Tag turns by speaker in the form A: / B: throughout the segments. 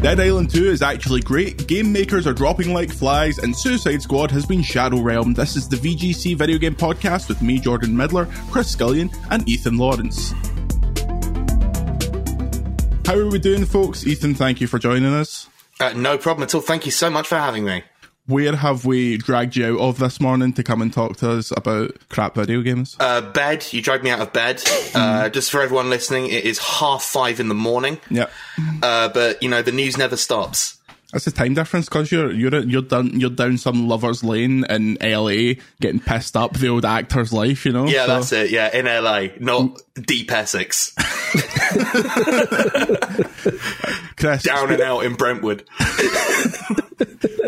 A: Dead Island 2 is actually great, game makers are dropping like flies, and Suicide Squad has been Shadow Realm. This is the VGC Video Game Podcast with me, Jordan Middler, Chris Scullion, and Ethan Lawrence. How are we doing, folks? Ethan, thank you for joining us.
B: Uh, no problem at all. Thank you so much for having me.
A: Where have we dragged you out of this morning to come and talk to us about crap video games?
B: Uh, bed. You dragged me out of bed. Uh, just for everyone listening, it is half five in the morning.
A: Yeah.
B: Uh, but you know the news never stops.
A: That's the time difference because you're you're you're down you're down some lovers lane in LA getting pissed up the old actor's life, you know.
B: Yeah,
A: So-
B: that's it. Yeah, in LA, not deep Essex,
A: Chris,
B: down and out in Brentwood.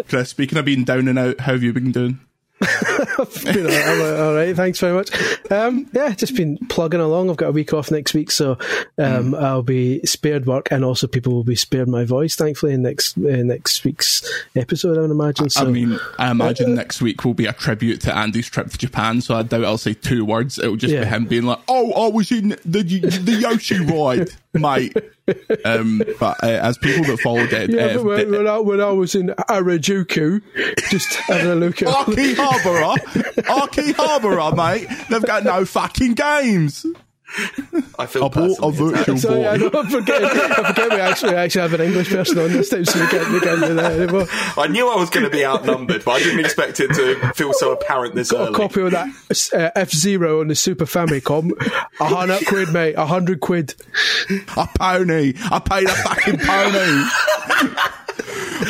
A: Chris, speaking of being down and out, how have you been doing?
C: Been all, I'm, uh, all right, thanks very much. Um, yeah, just been plugging along. I've got a week off next week, so um, I'll be spared work, and also people will be spared my voice. Thankfully, in next uh, next week's episode, I would imagine. So,
A: I mean, I imagine next week will be a tribute to Andy's trip to Japan, so I doubt I'll say two words. It'll just be him being like, "Oh, I was in the the Yoshi ride, mate." Um, but uh, as people that follow Dead,
C: yeah,
A: uh,
C: when, when, I, when I was in Harajuku, just having a look at
A: Akihabara, Akihabara, mate, they've got no fucking games.
B: I feel
A: I bought a
B: personally attacked.
A: virtual
C: Sorry, I
A: boy.
C: know, I forget. I forget we actually actually have an English person on this time, so we can't, we can't do that anymore.
B: I knew I was going to be outnumbered, but I didn't expect it to feel so apparent this
C: Got a
B: early.
C: copy of that uh, F Zero on the Super Famicom. A hundred quid, mate. A hundred quid.
A: A pony. I paid a fucking pony.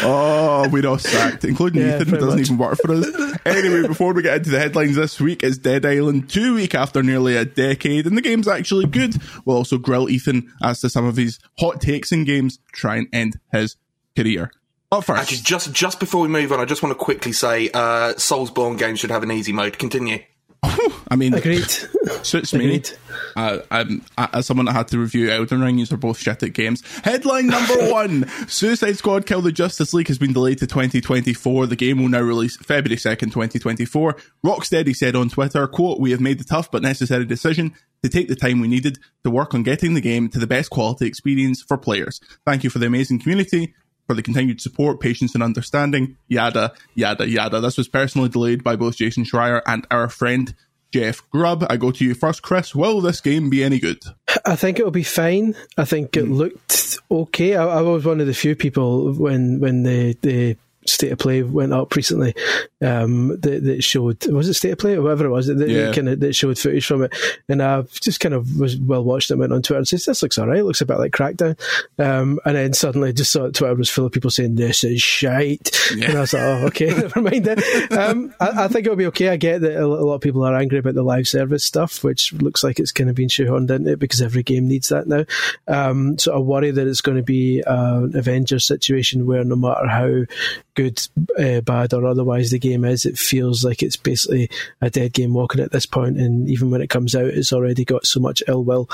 A: oh, we're all sacked, including
C: Yeah,
A: Ethan, who doesn't
C: much.
A: even work for us. Anyway, before we get into the headlines this week, it's Dead Island 2 week after nearly a decade, and the game's actually good. We'll also grill Ethan as to some of his hot takes in games, try and end his career. But first,
B: Actually, just just before we move on, I just want to quickly say, uh, Soulsborne games should have an easy mode. Continue.
A: I mean,
C: Agreed.
A: suits me.
C: Agreed.
A: Uh, um, as someone that had to review Elden Ring, these are both shit at games. Headline number one: Suicide Squad: Kill the Justice League has been delayed to 2024. The game will now release February 2nd, 2024. Rocksteady said on Twitter, "quote We have made the tough but necessary decision to take the time we needed to work on getting the game to the best quality experience for players. Thank you for the amazing community." For the continued support, patience, and understanding, yada, yada, yada. This was personally delayed by both Jason Schreier and our friend Jeff Grubb. I go to you first, Chris. Will this game be any good?
C: I think it'll be fine. I think it hmm. looked okay. I, I was one of the few people when when the the state of play went up recently um, that, that showed was it state of play or whatever it was that,
A: Yeah.
C: that kind of that showed footage from it, and I just kind of was well watched it went on Twitter and says this looks alright, looks a bit like Crackdown, um, and then suddenly just saw Twitter was full of people saying this is shite, and I was like, oh okay, never mind then. Um, I, I think it'll be okay. I get that a lot of people are angry about the live service stuff, which looks like it's kind of been shoehorned into it because every game needs that now. Um, so I worry that it's going to be an Avengers situation where no matter how good, uh, bad, or otherwise the game is, it feels like it's basically a dead game walking at this point. And even when it comes out, it's already got so much ill will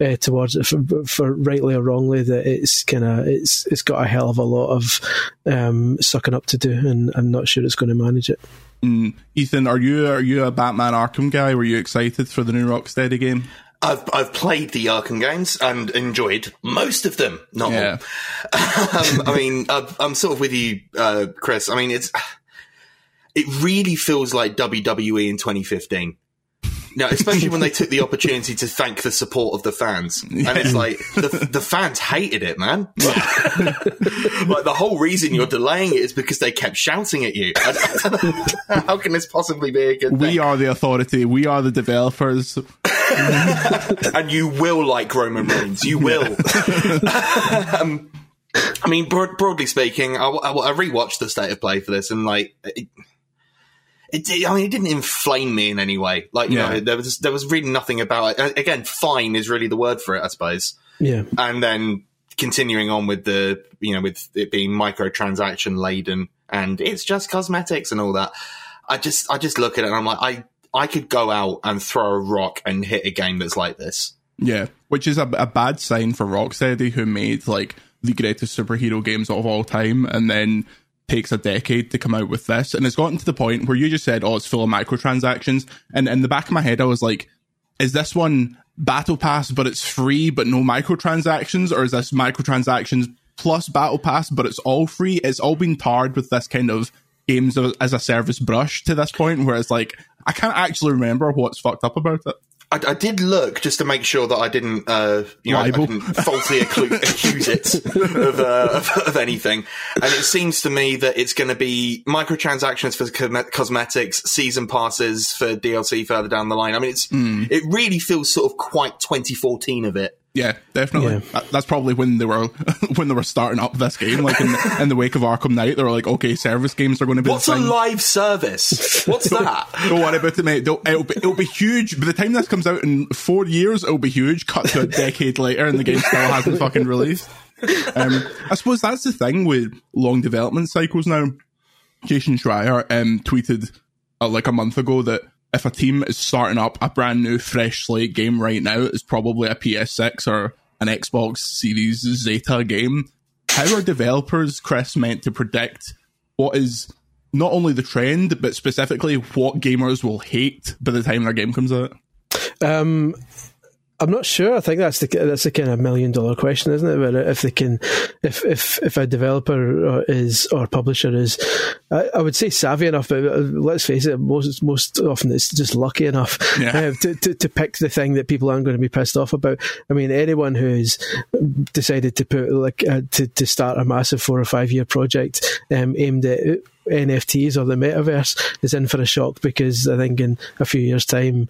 C: uh, towards it for, for rightly or wrongly that it's kind of it's it's got a hell of a lot of um, sucking up to do, and I'm not sure it's going to manage it.
A: Mm. Ethan, are you are you a Batman Arkham guy? Were you excited for the new Rocksteady game?
B: I've I've played the Arkham games and enjoyed most of them. Not
A: Yeah.
B: all. um, I mean, I'm, I'm sort of with you, uh, Chris. I mean, it's it really feels like WWE in 2015. No, especially when they took the opportunity to thank the support of the fans, and it's like the the fans hated it, man. like the whole reason you're delaying it is because they kept shouting at you. I don't- I don't know. How can this possibly be a good
A: We
B: thing?
A: are the authority. We are the developers.
B: and you will like Roman Reigns. You will. um, I mean, broad, broadly speaking, I, I, I rewatched the state of play for this, and like, it, it, I mean, it didn't inflame me in any way. Like, you
A: Yeah.
B: know, there was there was really nothing about it. Again, fine is really the word for it, I suppose.
C: Yeah.
B: And then continuing on with the, you know, with it being microtransaction laden and it's just cosmetics and all that. I just, I just look at it and I'm like, I, I could go out and throw a rock and hit a game that's like this.
A: Yeah, which is a, a bad sign for Rocksteady, who made like the greatest superhero games of all time, and then takes a decade to come out with this. And it's gotten to the point where you just said, "Oh, it's full of microtransactions," and in the back of my head, I was like, "Is this one Battle Pass, but it's free, but no microtransactions, or is this microtransactions plus Battle Pass, but it's all free?" It's all been tarred with this kind of games as a service brush to this point, where it's like I can't actually remember what's fucked up about it.
B: I, I did look just to make sure that I didn't, uh, you know, I, I didn't falsely acclu- accuse it of, uh, of, of anything. And it seems to me that it's going to be microtransactions for com- cosmetics, season passes for DLC further down the line. I mean, it's it really feels sort of quite 2014 of it.
A: Yeah, definitely.
C: Yeah.
A: That- That's probably when they were when they were starting up this game. Like in the, in the wake of Arkham Knight, they were like, okay, service games are going to be
B: What's
A: the
B: a
A: thing.
B: live service? What's that?
A: Don't worry about it, mate. Don't, it'll be it'll be huge. By the time this comes out in four years, it'll be huge. Cut to a decade later, and the game still hasn't fucking released. Um, I suppose that's the thing with long development cycles now. Jason Schreier um, tweeted uh, like a month ago that if a team is starting up a brand new fresh slate game right now, it's probably a PS6 or an Xbox Series Zeta game. How are developers, Chris, meant to predict what is not only the trend, but specifically what gamers will hate by the time their game comes out?
C: Um, I'm not sure. I think that's the that's the kind of million dollar question, isn't it? Where if they can, if if if a developer uh, is or publisher is, I, I would say savvy enough, but uh, let's face it, most most often it's just lucky enough
A: Yeah.
C: uh, to, to to pick the thing that people aren't going to be pissed off about. I mean, anyone who's decided to put like uh, to to start a massive four or five year project um, aimed at NFTs or the metaverse is in for a shock because I think in a few years' time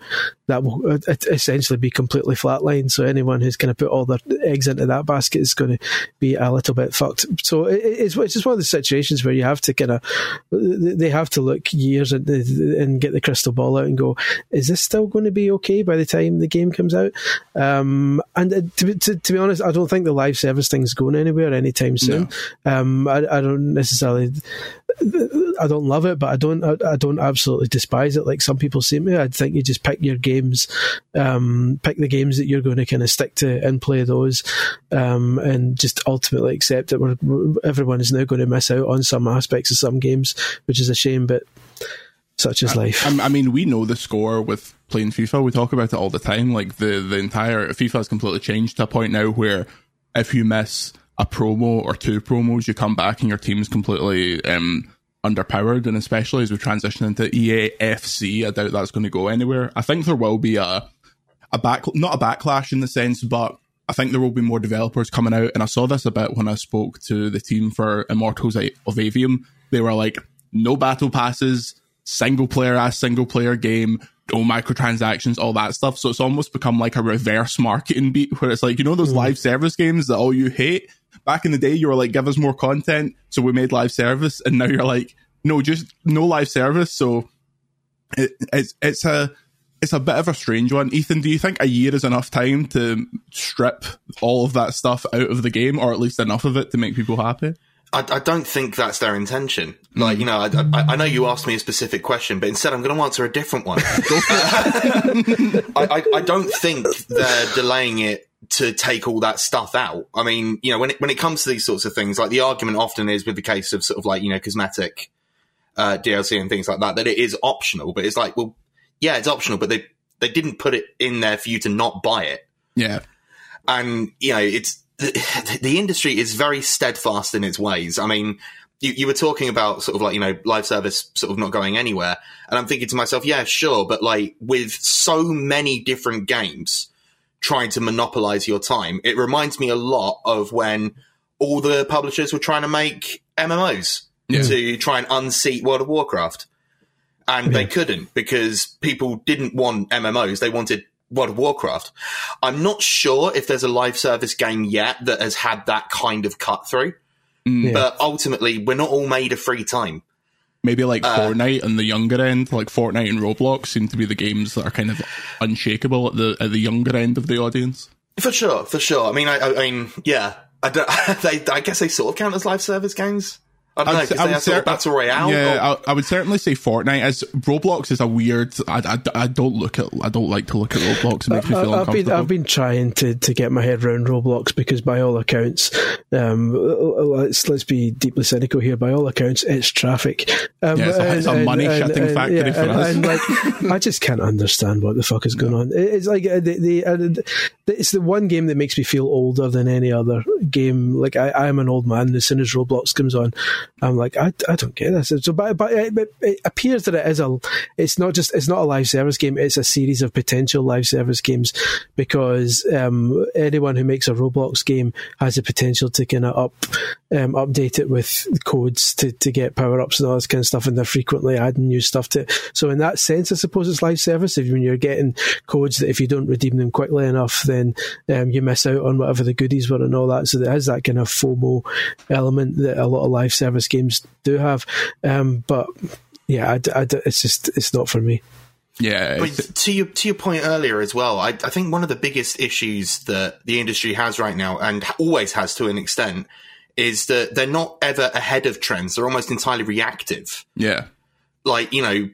C: that will uh, essentially be completely flatlined. So anyone who's going to put all their eggs into that basket is going to be a little bit fucked. So it's, it's just one of the situations where you have to kind of they have to look years and, and get the crystal ball out and go, is this still going to be okay by the time the game comes out? Um, and uh, to, be- to, to be honest, I don't think the live service thing's going anywhere anytime soon. Um, I, I don't necessarily. I don't love it, but I don't. I, I don't absolutely despise it like some people seem to. I think you just pick your games, um, pick the games that you're going to kind of stick to and play those, um, and just ultimately accept that we're, we're- everyone is now going to miss out on some aspects of some games, which is a shame, but such is life.
A: I, I mean, we know the score with playing FIFA. We talk about it all the time. Like the the entire FIFA has completely changed to a point now where if you miss a promo or two promos, you come back and your team's completely um, underpowered. And especially as we transition into EAFC, I doubt that's going to go anywhere. I think there will be a a back not a backlash in the sense, but I think there will be more developers coming out. And I saw this a bit when I spoke to the team for Immortals of Aveum. They were like, no battle passes, single player as single player game, no microtransactions, all that stuff. So it's almost become like a reverse marketing beat where it's like, you know, those hmm. live service games that all you hate. Back in the day, you were like, give us more content. So we made live service. And now you're like, no, just no live service. So it, it's, it's a, it's a bit of a strange one. Ethan, do you think a year is enough time to strip all of that stuff out of the game, or at least enough of it to make people happy?
B: I, I don't think that's their intention. Like, you know, I, I, I know you asked me a specific question, but instead I'm going to answer a different one. I, I, I don't think they're delaying it to take all that stuff out. I mean, you know, when it, when it comes to these sorts of things, like the argument often is with the case of sort of like, you know, cosmetic, uh, DLC and things like that, that it is optional, but it's like, well, yeah, it's optional, but they, they didn't put it in there for you to not buy it
A: Yeah.
B: and you know it's the, the industry is very steadfast in its ways i mean you, you were talking about sort of like you know live service sort of not going anywhere and i'm thinking to myself yeah sure but like with so many different games trying to monopolize your time it reminds me a lot of when all the publishers were trying to make mmos
A: Yeah.
B: to try and unseat world of warcraft and they couldn't because people didn't want mmos they wanted World of Warcraft. I'm not sure if there's a live service game yet that has had that kind of cut through,
C: Yeah.
B: but ultimately, we're not all made of free time.
A: Maybe like uh, Fortnite and the younger end, like Fortnite and Roblox seem to be the games that are kind of unshakable at the at the younger end of the audience.
B: For sure, for sure. I mean, I, I mean, yeah. I, they, I guess they sort of count as live service games. I don't know, because they have cer- Battle Royale.
A: Yeah, I, I, would certainly say Fortnite. As Roblox is a weird. I, I, I, don't look at. I don't like to look at Roblox. It makes me feel
C: I've
A: uncomfortable.
C: Been, I've been trying to, to get my head around Roblox because, by all accounts, um, let's let's be deeply cynical here. By all accounts, it's traffic. Um,
A: yeah, it's a, it's a money and, shutting and, factory yeah, for us.
C: And, like, I just can't understand what the fuck is going on. It's like uh, the, the, uh, the, it's the one game that makes me feel older than any other game. Like I, I'm an old man. As soon as Roblox comes on, I'm like I I don't get this. So, but, but it, it, appears that it is a. It's not just. It's not a live service game. It's a series of potential live service games because um, anyone who makes a Roblox game has the potential to kind of up um, update it with codes to, to get power ups and all this kind of stuff, and they're frequently adding new stuff to it. So in that sense, I suppose it's live service. If when you're getting codes that if you don't redeem them quickly enough, then um, you miss out on whatever the goodies were and all that. So there is that kind of FOMO element that a lot of live service games do have. Um, but yeah, I, I, it's just it's not for me.
A: Yeah.
B: But to your to your point earlier as well, I, I think one of the biggest issues that the industry has right now, and always has to an extent, is that they're not ever ahead of trends. They're almost entirely reactive.
A: Yeah.
B: Like you know,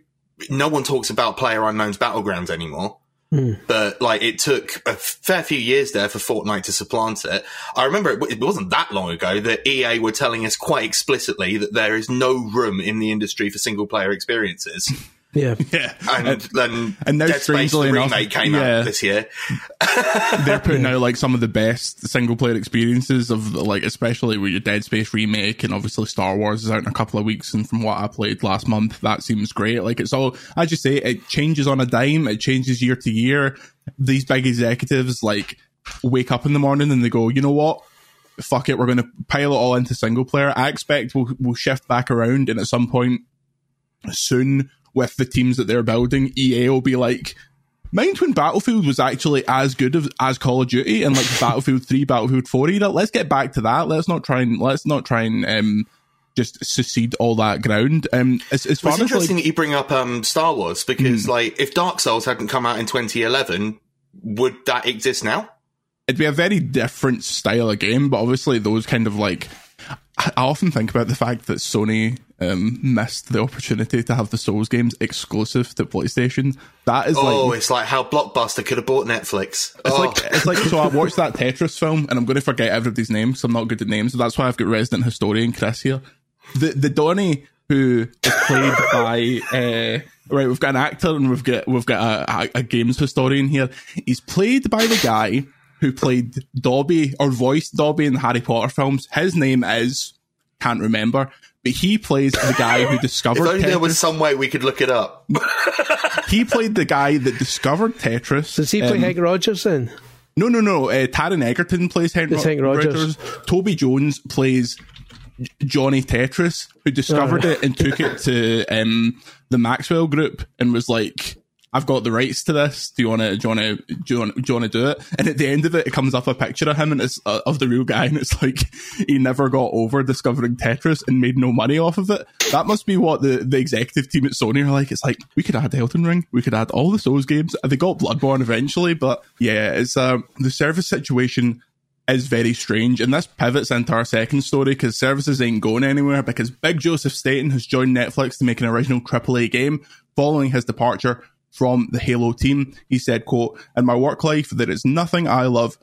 B: no one talks about Player Unknown's Battlegrounds anymore. Mm. But like it took a fair few years there for Fortnite to supplant it. I remember it, it, wasn't that long ago that EA were telling us quite explicitly that there is no room in the industry for single player experiences.
C: Yeah,
A: yeah,
B: and, then and now Dead Space the enough, remake came yeah, out this year.
A: they're putting out like some of the best single player experiences of like, especially with your Dead Space remake, and obviously Star Wars is out in a couple of weeks. And from what I played last month, that seems great. Like it's all, as you say, it changes on a dime. It changes year to year. These big executives like wake up in the morning and they go, you know what? Fuck it, we're going to pile it all into single player. I expect we'll, we'll shift back around, and at some point soon with the teams that they're building, EA will be like, Mind when Battlefield was actually as good as, as Call of Duty and like Battlefield 3, Battlefield 4 era. Let's get back to that. Let's not try and, let's not try and, um, just secede all that ground. Um, as, as well,
B: it's interesting
A: like,
B: that you bring up um, Star Wars because, mm. like, if Dark Souls hadn't come out in 2011, would that exist now?
A: It'd be a very different style of game, but obviously those kind of like I often think about the fact that Sony um, missed the opportunity to have the Souls games exclusive to PlayStation. That is
B: oh,
A: like,
B: it's like how Blockbuster could have bought Netflix.
A: It's
B: oh.
A: like it's like so. I watched that Tetris film, and I'm going to forget everybody's name because I'm not good at names. So that's why I've got resident historian Chris here. The the Donny who is played by uh, right. We've got an actor and we've got we've got a, a, a games historian here. He's played by the guy who played Dobby or voiced Dobby in the Harry Potter films. His name is can't remember, but he plays the guy who discovered. if
B: only Tetris. there was some way we could look it up.
A: he played the guy that discovered Tetris.
C: Does he play um, Hank Rogers then?
A: No, no, no. Uh, Taron Egerton plays Hank, Ro- Hank Rogers. Rogers. Toby Jones plays Johnny Tetris, who discovered oh. it and took it to um, the Maxwell Group and was like, I've got the rights to this. Do you want to, do you want to, do you want, do to do it? And at the end of it, it comes up a picture of him and it's uh, of the real guy. And it's like, he never got over discovering Tetris and made no money off of it. That must be what the, the executive team at Sony are like. It's like, we could add Elden Ring. We could add all the Souls games. They got Bloodborne eventually, but yeah, it's, um, the service situation is very strange. And this pivots into our second story because services ain't going anywhere because Big Joseph Staten has joined Netflix to make an original AAA game following his departure from the Halo team. He said, quote, in my work life, there is nothing I love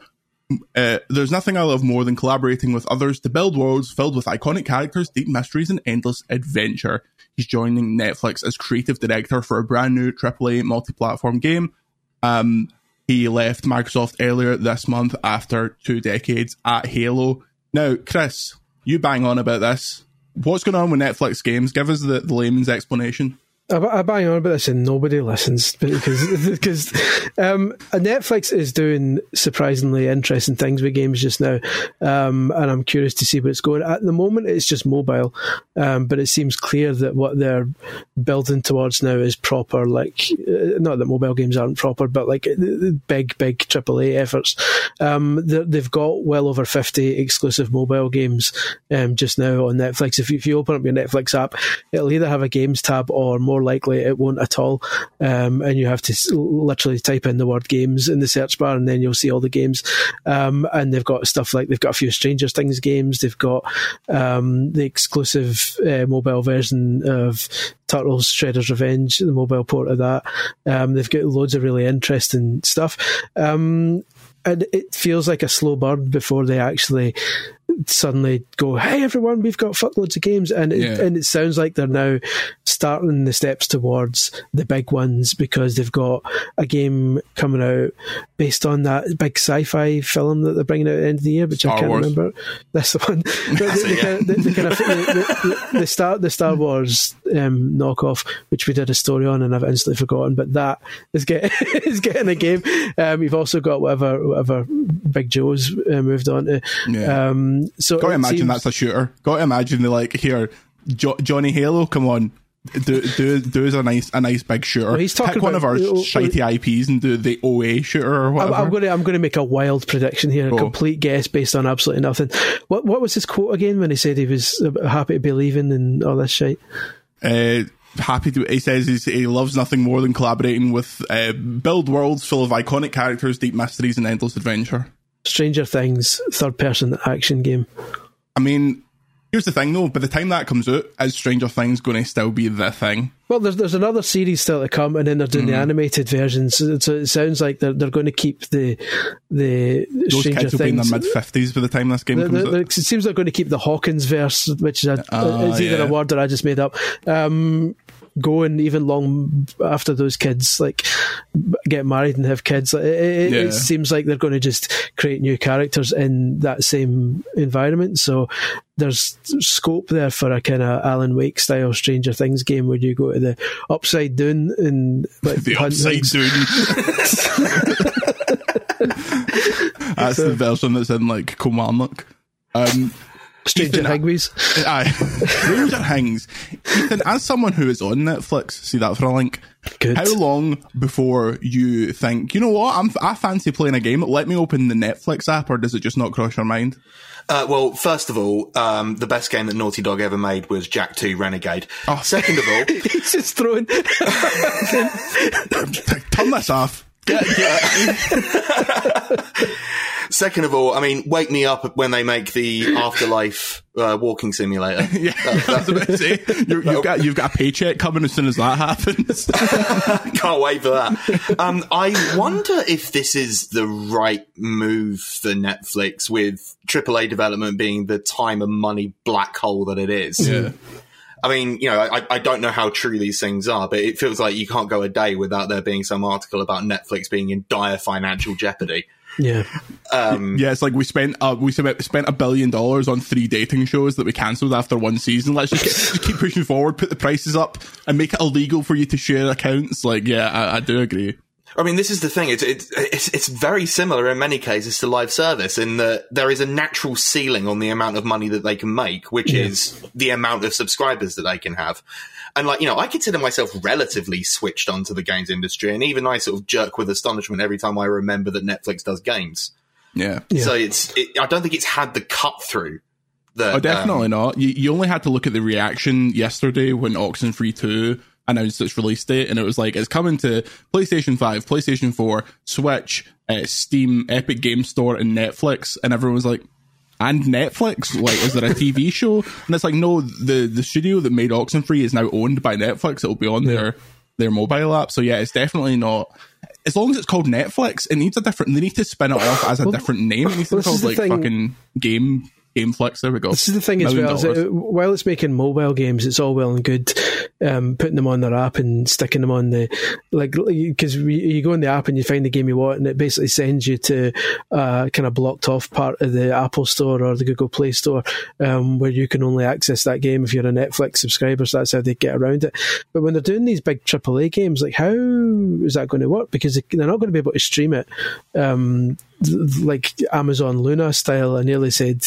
A: uh, there's nothing I love more than collaborating with others to build worlds filled with iconic characters, deep mysteries, and endless adventure. He's joining Netflix as creative director for a brand new AAA multi-platform game. Um, he left Microsoft earlier this month after two decades at Halo. Now, Chris, you bang on about this. What's going on with Netflix games? Give us the, the layman's explanation.
C: I, bang on about this and nobody listens because because um, Netflix is doing surprisingly interesting things with games just now, um, and I'm curious to see where it's going. At the moment, it's just mobile, um, but it seems clear that what they're building towards now is proper. Like, uh, not that mobile games aren't proper, but like uh, big, big AAA efforts. Um, they've got well over 50 exclusive mobile games um, just now on Netflix. If you, if you open up your Netflix app, it'll either have a games tab or more likely it won't at all. Um, and you have to literally type in the word games in the search bar and then you'll see all the games. Um, and they've got stuff like they've got a few Stranger Things games. They've got um, the exclusive uh, mobile version of Turtles Shredder's Revenge, the mobile port of that. Um, they've got loads of really interesting stuff. Um, and it feels like a slow burn before they actually suddenly go, "Hey, everyone, we've got fuckloads of games," and it, yeah. and it sounds like they're now starting the steps towards the big ones because they've got a game coming out based on that big sci-fi film that they're bringing out at the end of the year, which Star I can't Wars. remember. That's the one. the, the, kind of, the, the, Star the Star Wars um, knockoff, which we did a story on, and I've instantly forgotten. But that is getting is getting a game. Um, you've also got whatever whatever Big Joe's uh, moved on to. Yeah. Um, so
A: got to imagine seems... that's a shooter. Got to imagine they like here, jo- Johnny Halo. Come on, do do do is a nice a nice big shooter. Well, he's talking Pick one of our uh, shitey IPs and do the OA shooter or whatever.
C: I'm, I'm, to I'm to make a wild prediction here, a complete guess based on absolutely nothing. What what was his quote again when he said he was happy to be leaving and all this shit?
A: Uh, happy to. He says he loves nothing more than collaborating with uh, build worlds full of iconic characters, deep mysteries, and endless adventure.
C: Stranger Things third person action game.
A: I mean, here's the thing though, by the time that comes out, is Stranger Things going to still be the thing?
C: Well, there's there's another series still to come, and then they're doing mm. the animated versions. So, so, it sounds like they're they're going to keep the the
A: Those Stranger kids will Things. be in their mid fifties by the time this game the, comes
C: the,
A: out.
C: It seems they're going to keep the Hawkins verse, which is, a, uh, is either yeah. a word that I just made up. Um, going even long after those kids like get married and have kids. It, it, yeah. it seems like they're going to just create new characters in that same environment. So there's scope there for a kind of Alan Wake style Stranger Things game where you go to the upside down and
A: like, the upside down. That's so, the version that's in like Kilmarnock. Um,
C: Stranger Ethan, Hings.
A: Aye. Stranger Hings. Ethan, as someone who is on Netflix, see that for a link. Good. How long before you think, you know what, I'm, I fancy playing a game, let me open the Netflix app, or does it just not cross your mind?
B: Uh, well, first of all, um, the best game that Naughty Dog ever made was Jak 2 Renegade. Oh. Second of all,
C: he's just throwing.
A: Turn this off. Get,
B: get. Second of all, I mean, wake me up when they make the afterlife uh, walking simulator.
A: yeah, that, that, I was about to say you have got you've got a paycheck coming as soon as that happens.
B: Can't wait for that. Um, I wonder if this is the right move for Netflix, with AAA development being the time and money black hole that it is.
A: Yeah.
B: I mean, you know, I, I don't know how true these things are, but it feels like you can't go a day without there being some article about Netflix being in dire financial jeopardy.
C: Yeah.
B: Um,
A: yeah, it's like we spent uh, we spent a billion dollars on three dating shows that we cancelled after one season. Let's just, get, just, keep pushing forward, put the prices up, and make it illegal for you to share accounts. Like, yeah, I, I do agree.
B: I mean, this is the thing. It's, it's, it's it's very similar in many cases to live service in that there is a natural ceiling on the amount of money that they can make, which yeah. is the amount of subscribers that they can have. And like, you know, I consider myself relatively switched onto the games industry. And even I sort of jerk with astonishment every time I remember that Netflix does games.
A: Yeah.
B: yeah. So it's, it, I don't think it's had the cut through that.
A: Oh, definitely um, not. You, you only had to look at the reaction yesterday when Oxenfree 2 announced its release date, and it was like it's coming to PlayStation Five, PlayStation Four, Switch, uh, Steam, Epic Game Store, and Netflix, and everyone was like, and Netflix? Like, is there a TV show? And it's like, no, the the studio that made Oxenfree is now owned by Netflix. It'll be on yeah. their their mobile app. So yeah, it's definitely not. As long as it's called Netflix, it needs a different. They need to spin it off as a well, different name. It needs to be called like thing. fucking game GameFlix. There we go.
C: This is the thing as well. It, while it's making mobile games, it's all well and good um, putting them on their app and sticking them on the like because you go in the app and you find the game you want, and it basically sends you to uh, kind of blocked off part of the Apple Store or the Google Play Store um, where you can only access that game if you're a Netflix subscriber. So that's how they get around it. But when they're doing these big AAA games, like how is that going to work? Because they're not going to be able to stream it. Um, like Amazon Luna style. I nearly said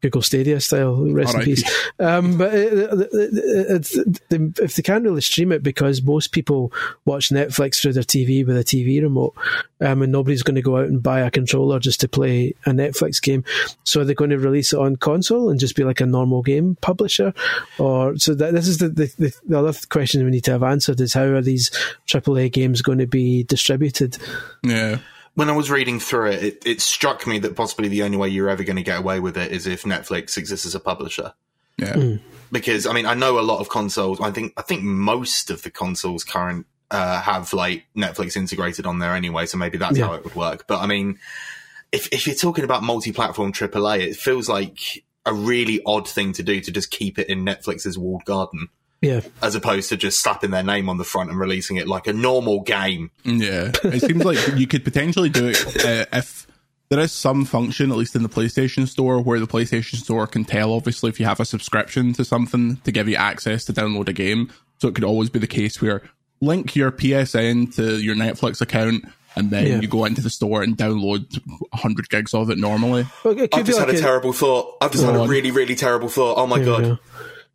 C: Google Stadia style. Rest in peace. Um, but it, it, it, if they can't really stream it because most people watch Netflix through their TV with a TV remote, um, and nobody's going to go out and buy a controller just to play a Netflix game, so are they're going to release it on console and just be like a normal game publisher. Or so that, this is the, the, the other question we need to have answered is how are these AAA games going to be distributed?
A: Yeah
B: when I was reading through it, it, it, struck me that possibly the only way you're ever going to get away with it is if Netflix exists as a publisher.
A: Yeah. Mm.
B: Because I mean, I know a lot of consoles. I think I think most of the consoles current uh, have like Netflix integrated on there anyway, so maybe that's yeah. how it would work. But I mean, if if you're talking about multi-platform AAA, it feels like a really odd thing to do to just keep it in Netflix's walled garden.
C: Yeah.
B: As opposed to just slapping their name on the front and releasing it like a normal game.
A: Yeah. It seems like you could potentially do it uh, if there is some function, at least in the PlayStation Store, where the PlayStation Store can tell, obviously, if you have a subscription to something to give you access to download a game. So it could always be the case where link your PSN to your Netflix account and then yeah. you go into the store and download 100 gigs of it normally.
B: Well, it I've just like had a, a, terrible thought. I've just had a really, really terrible thought. Oh my God.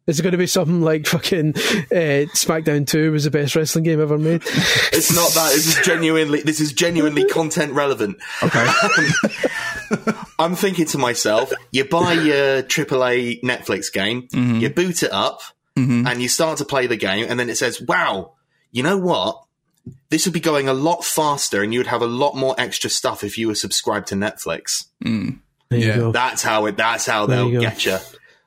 C: Is it going to be something like fucking uh, SmackDown Two was the best wrestling game ever made?
B: it's not that. This is genuinely. This is genuinely content relevant.
A: Okay.
B: I'm thinking to myself: you buy your AAA Netflix game, mm-hmm. you boot it up, mm-hmm. and you start to play the game, and then it says, "Wow, you know what? This would be going a lot faster, and you would have a lot more extra stuff if you were subscribed to Netflix."
A: Mm.
B: Yeah, that's how it. That's how they'll get you.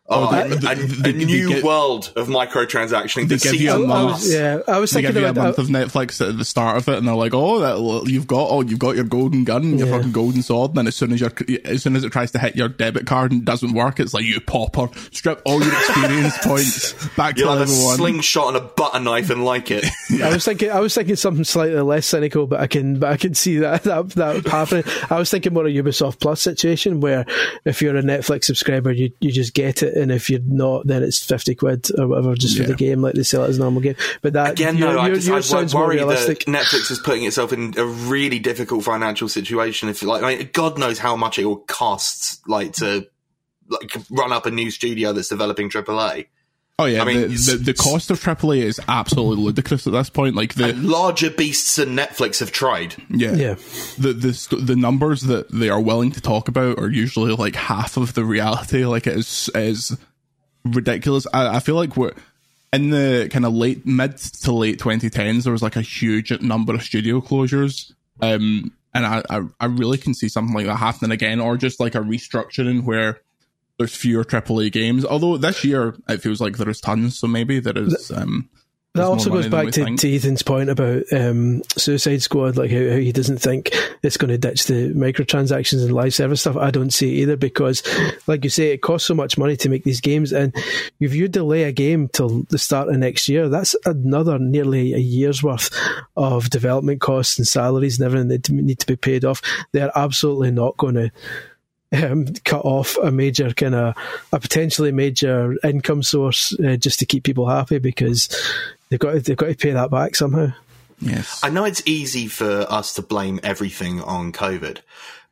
B: Oh, oh the, a, a, new get, world of microtransactions.
A: They give you a month.
C: yeah, I was thinking
A: give
C: about
A: you a month of um, Netflix at the start of it, and they're like, "Oh, that, you've got oh, you've got your golden gun, your yeah. fucking golden sword." And then as soon as you as soon as it tries to hit your debit card and doesn't work, it's like you popper, strip all your experience points back
B: You'll
A: to
B: have
A: level
B: a slingshot and a butter knife and like it.
C: yeah. I was thinking, I was thinking something slightly less cynical, but I can, but I can see that that that happening. I was thinking more of a Ubisoft Plus situation where if you're a Netflix subscriber, you you just get it, and if you're not then it's 50 quid or whatever just yeah. for the game, like they sell it as a normal game. But that,
B: again, your, no, your, I just, your sounds worry that Netflix is putting itself in a really difficult financial situation. If like, I mean, God knows how much it will cost, like to like run up a new studio that's developing AAA.
A: Oh yeah, I mean, the, the, the, cost of AAA is absolutely ludicrous at this point. Like the
B: larger beasts than Netflix have tried.
A: Yeah,
C: yeah.
A: The the the numbers that they are willing to talk about are usually like half of the reality. Like it is is ridiculous. I, I feel like we're in the kind of late mid to late 2010s. There was like a huge number of studio closures, um, and I, I, I really can see something like that happening again, or just like a restructuring where there's fewer AAA games. Although this year it feels like there is tons, so maybe there is. Um,
C: that also goes back to, to, Ethan's point about um, Suicide Squad, like how, how, he doesn't think it's going to ditch the microtransactions and live service stuff. I don't see it either because, like you say, it costs so much money to make these games, and if you delay a game till the start of next year, that's another nearly a year's worth of development costs and salaries and everything that need to be paid off. They're absolutely not going to um, cut off a major kind of a potentially major income source uh, just to keep people happy because they've got to, they've got to pay that back somehow.
A: Yes,
B: I know it's easy for us to blame everything on COVID,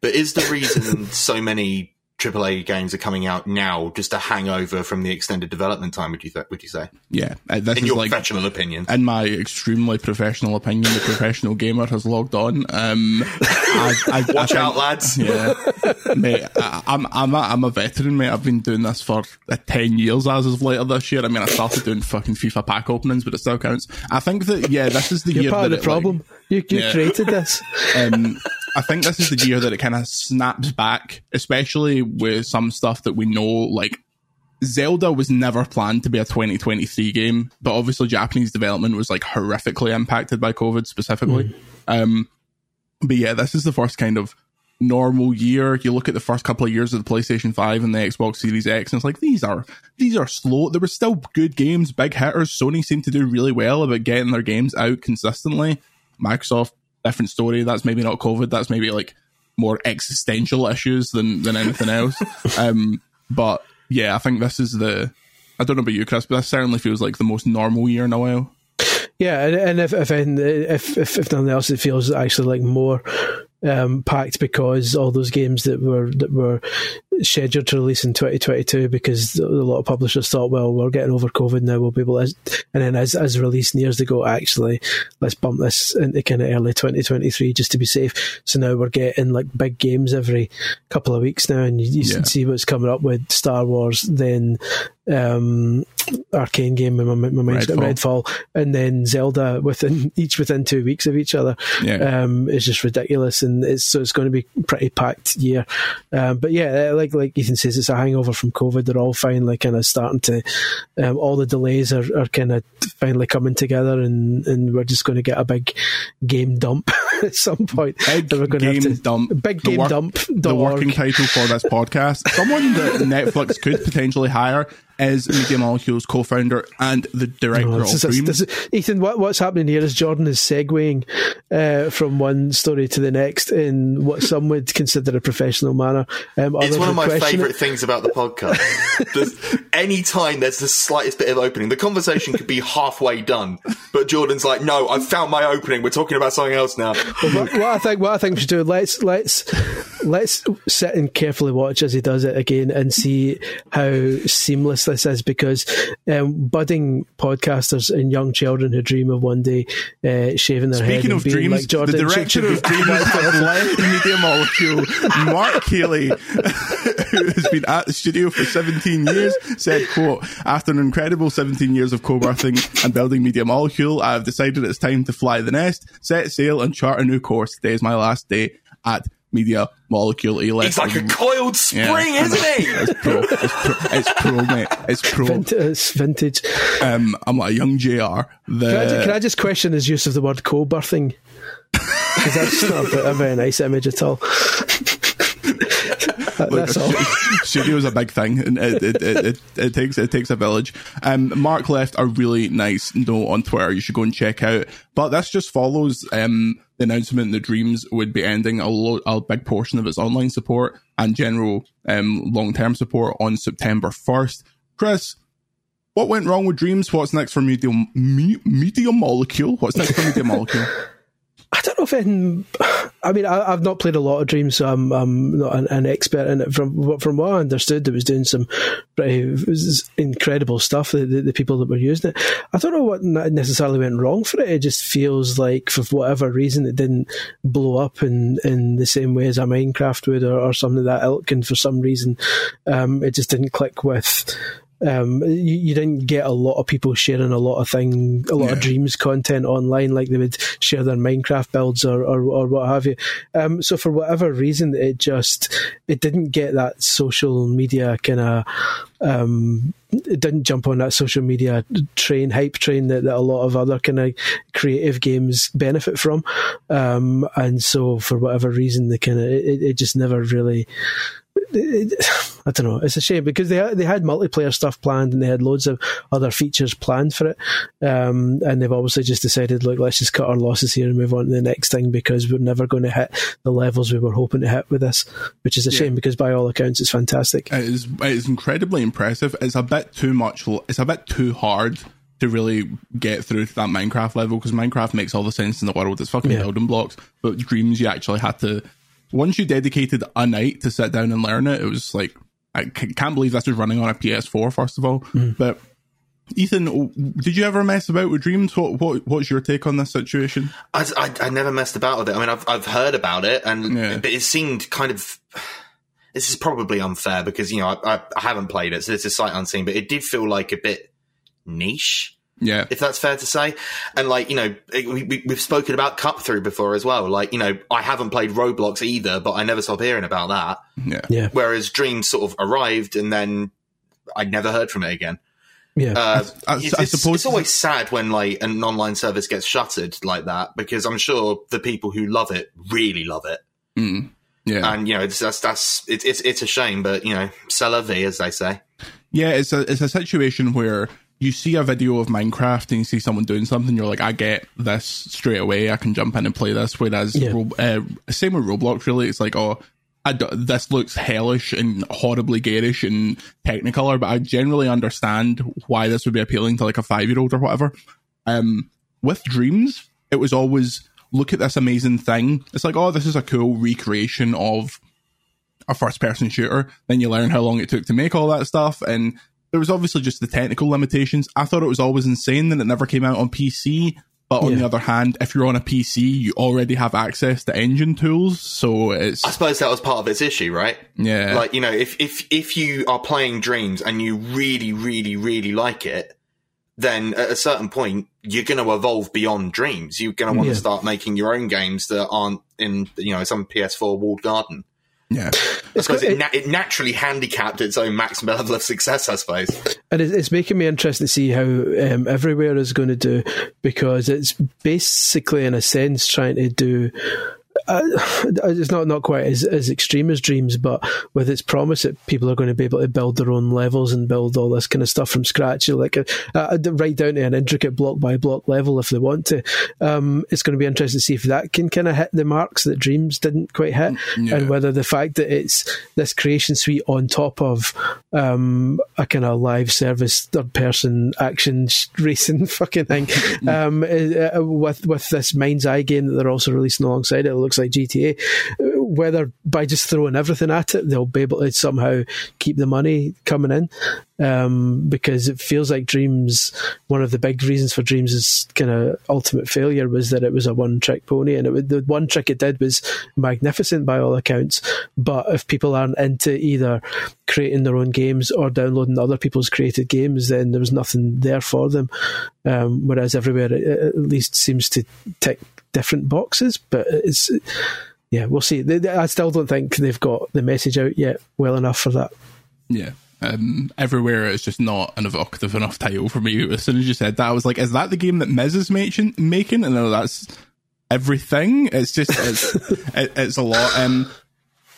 B: but is the reason so many AAA games are coming out now just a hangover from the extended development time. Would you th- would you say?
A: Yeah,
B: uh, in your like, professional opinion.
A: In my extremely professional opinion, the professional gamer has logged on. Um,
B: I, I, Watch I think, out, lads!
A: Yeah, mate, I, am I'm a, I'm a veteran, mate. I've been doing this for uh, ten years as of later this year. I mean, I started doing fucking FIFA pack openings, but it still counts. I think that yeah, this is the
C: You're
A: year
C: part
A: that
C: of the problem.
A: Like,
C: you, you yeah. created this.
A: Um, I think this is the year that it kind of snaps back, especially with some stuff that we know, like Zelda was never planned to be a 2023 game, but obviously Japanese development was like horrifically impacted by COVID specifically. Mm. Um, but yeah, this is the first kind of normal year. You look at the first couple of years of the PlayStation 5 and the Xbox Series X, and it's like these are these are slow. There were still good games, big hitters. Sony seemed to do really well about getting their games out consistently. Microsoft, different story. That's maybe not COVID. That's maybe like more existential issues than than anything else. um, but yeah, I think this is the. I don't know about you, Chris, but this certainly feels like the most normal year in a while.
C: Yeah, and, and if if, if if if nothing else, it feels actually like more um, packed because all those games that were that were scheduled to release in 2022 because a lot of publishers thought, well, we're getting over COVID now, we'll be able to, and then as, as release nears to go, actually, let's bump this into kind of early 2023 just to be safe. So now we're getting like big games every couple of weeks now, and you, you yeah. can see what's coming up with Star Wars, then um, Arkane game, my, my mind's Redfall. Redfall, and then Zelda within each within two weeks of each other. Yeah. Um, it's just ridiculous, and it's so it's going to be pretty packed year. Um, but yeah, like like Ethan says, it's a hangover from COVID. They're all finally kind of starting to. Um, all the delays are, are kind of finally coming together, and, and we're just going to get a big game dump at some point.
A: Big we're going game to, dump.
C: Big game work, dump.
A: The working title for this podcast. Someone that Netflix could potentially hire is Media Molecule's co-founder and the director no, of Dreams.
C: Is, Ethan, what, what's happening here is Jordan is segueing uh, from one story to the next in what some would consider a professional manner.
B: Um, it's one of my favourite things about the podcast. any time there's the slightest bit of opening, the conversation could be halfway done, but Jordan's like, "No, I've found my opening. We're talking about something else now."
C: Well, what, what, I think, what I think we should do, let's let's let's sit and carefully watch as he does it again and see how seamless this is because um, budding podcasters and young children who dream of one day uh, shaving their heads.
A: Speaking
C: head
A: of dreams, like Jordan, the director of Dreams has left Media Molecule. Mark Healey, who has been at the studio for 17 years, said, quote, after an incredible 17 years of co-birthing and building Media Molecule, I have decided it's time to fly the nest, set sail and chart a new course. Today is my last day at media molecule
B: He's like a coiled spring, yeah, isn't he?
A: It's pro. It's pro. It's pro, mate. It's pro.
C: Vintage. It's vintage.
A: Um, I'm like a young JR. The...
C: Can, I, can I just question his use of the word co-birthing? Because that's not a very nice image at all. That's all.
A: Studio is a big thing, and it, it, it, it, takes it takes a village. Um, Mark left a really nice note on Twitter. You should go and check out. But this just follows um, the announcement that Dreams would be ending a, lo- a big portion of its online support and general um, long term support on September first. Chris, what went wrong with Dreams? What's next for Medium me, Media Molecule? What's next for Media Molecule?
C: I don't know if anything. I mean, I, have not played a lot of Dreams, so I'm, I'm not an, an, expert in it. From from what I understood, it was doing some pretty incredible stuff. The, the, the, people that were using it, I don't know what necessarily went wrong for it. It just feels like, for whatever reason, it didn't blow up in, in the same way as a Minecraft would, or, or something of that ilk. And for some reason, um, it just didn't click with um, you, you, didn't get a lot of people sharing a lot of thing, a lot yeah. of dreams content online, like they would share their Minecraft builds or, or, or what have you. Um, so for whatever reason, it just, it didn't get that social media kind of, um, it didn't jump on that social media train, hype train that, that a lot of other kind of creative games benefit from. Um, and so for whatever reason, the kind of, it, it just never really, I don't know. It's a shame because they they had multiplayer stuff planned and they had loads of other features planned for it, um, and they've obviously just decided, look, let's just cut our losses here and move on to the next thing because we're never going to hit the levels we were hoping to hit with this, which is a yeah. shame because by all accounts it's fantastic.
A: It is. It is incredibly impressive. It's a bit too much. It's a bit too hard to really get through to that Minecraft level because Minecraft makes all the sense in the world. It's fucking yeah. building blocks, but Dreams you actually had to once you dedicated a night to sit down and learn it, it was like I can't believe this was running on a PS4. First of all, mm. but Ethan, did you ever mess about with dreams? What, what what's your take on this situation?
B: I, I, I never messed about with it. I mean, I've I've heard about it, and yeah. but it seemed kind of. This is probably unfair because you know I, I, I haven't played it, so this is sight unseen. But it did feel like a bit niche.
A: Yeah.
B: If that's fair to say. And like, you know, we, we, have spoken about cut through before as well. Like, you know, I haven't played Roblox either, but I never stop hearing about that.
A: Yeah.
C: yeah.
B: Whereas Dream sort of arrived and then I never heard from it again.
C: Yeah. Uh,
B: I, I, it's, I suppose it's always sad when like an online service gets shuttered like that because I'm sure the people who love it really love it.
A: Mm. Yeah.
B: And you know, it's, that's that's it's it's it's a shame, but you know, c'est la vie, as they say.
A: Yeah, it's a it's a situation where you see a video of Minecraft and you see someone doing something, you're like, I get this straight away. I can jump in and play this. Whereas,
C: Yeah.
A: Ro- uh, same with Roblox, really. It's like, oh, I d- this looks hellish and horribly garish and technicolor, but I generally understand why this would be appealing to like a five year old or whatever. Um, with Dreams, it was always look at this amazing thing. It's like, oh, this is a cool recreation of a first person shooter. Then you learn how long it took to make all that stuff. And there was obviously just the technical limitations. I thought it was always insane that it never came out on PC. But on
C: Yeah.
A: the other hand, if you're on a PC, you already have access to engine tools. So it's,
B: I suppose that was part of its issue, right?
A: yeah.
B: Like you know, if if if you are playing Dreams and you really, really, really like it, then at a certain point you're going to evolve beyond Dreams. You're going to want
C: Yeah.
B: to start making your own games that aren't in you know some PS4 walled garden.
A: Yeah.
B: I suppose
C: got-
B: it, na- it naturally handicapped its own maximum level of success. I suppose.
C: And it's making me interested to see how um, Everywhere is going to do because it's basically, in a sense, trying to do. Uh, it's not not quite as, as extreme as Dreams, but with its promise that people are going to be able to build their own levels and build all this kind of stuff from scratch, like uh, uh, right down to an intricate block by block level if they want to. Um, it's going to be interesting to see if that can kind of hit the marks that Dreams didn't quite hit,
A: Yeah.
C: and whether the fact that it's this creation suite on top of um, a kind of live service third person action racing fucking thing um, uh, with with this Mind's Eye game that they're also releasing alongside it. It looks like GTA. uh, Whether by just throwing everything at it, they'll be able to somehow keep the money coming in. Um, because it feels like Dreams, one of the big reasons for Dreams' kind of ultimate failure was that it was a one trick pony, and it, the one trick it did was magnificent by all accounts. But if people aren't into either creating their own games or downloading other people's created games, then there was nothing there for them. Um, whereas everywhere, it, it at least seems to tick different boxes. But it's yeah, we'll see. I still don't think they've got the message out yet well enough for that.
A: Yeah. Um, everywhere is just not an evocative enough title for me. As soon as you said that, I was like, "Is that the game that Miz is making?" Making, and no, that's everything. It's just it's, it, it's a lot. Um,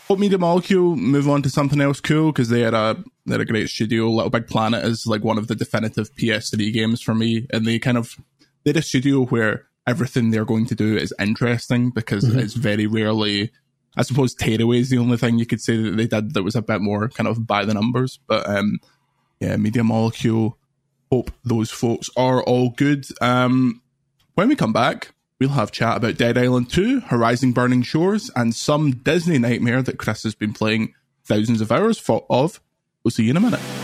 A: Hope Media Molecule move on to something else cool because they had a they had a great studio. Little Big Planet is like one of the definitive PS3 games for me, and they kind of they had a studio where everything they're going to do is interesting because it's very rarely. I suppose Tearaway is the only thing you could say that they did that was a bit more kind of by the numbers. But um, yeah, Media Molecule. Hope those folks are all good. Um, when we come back, we'll have chat about Dead Island 2, Horizon Burning Shores, and some Disney nightmare that Chris has been playing thousands of hours of. We'll see you in a minute.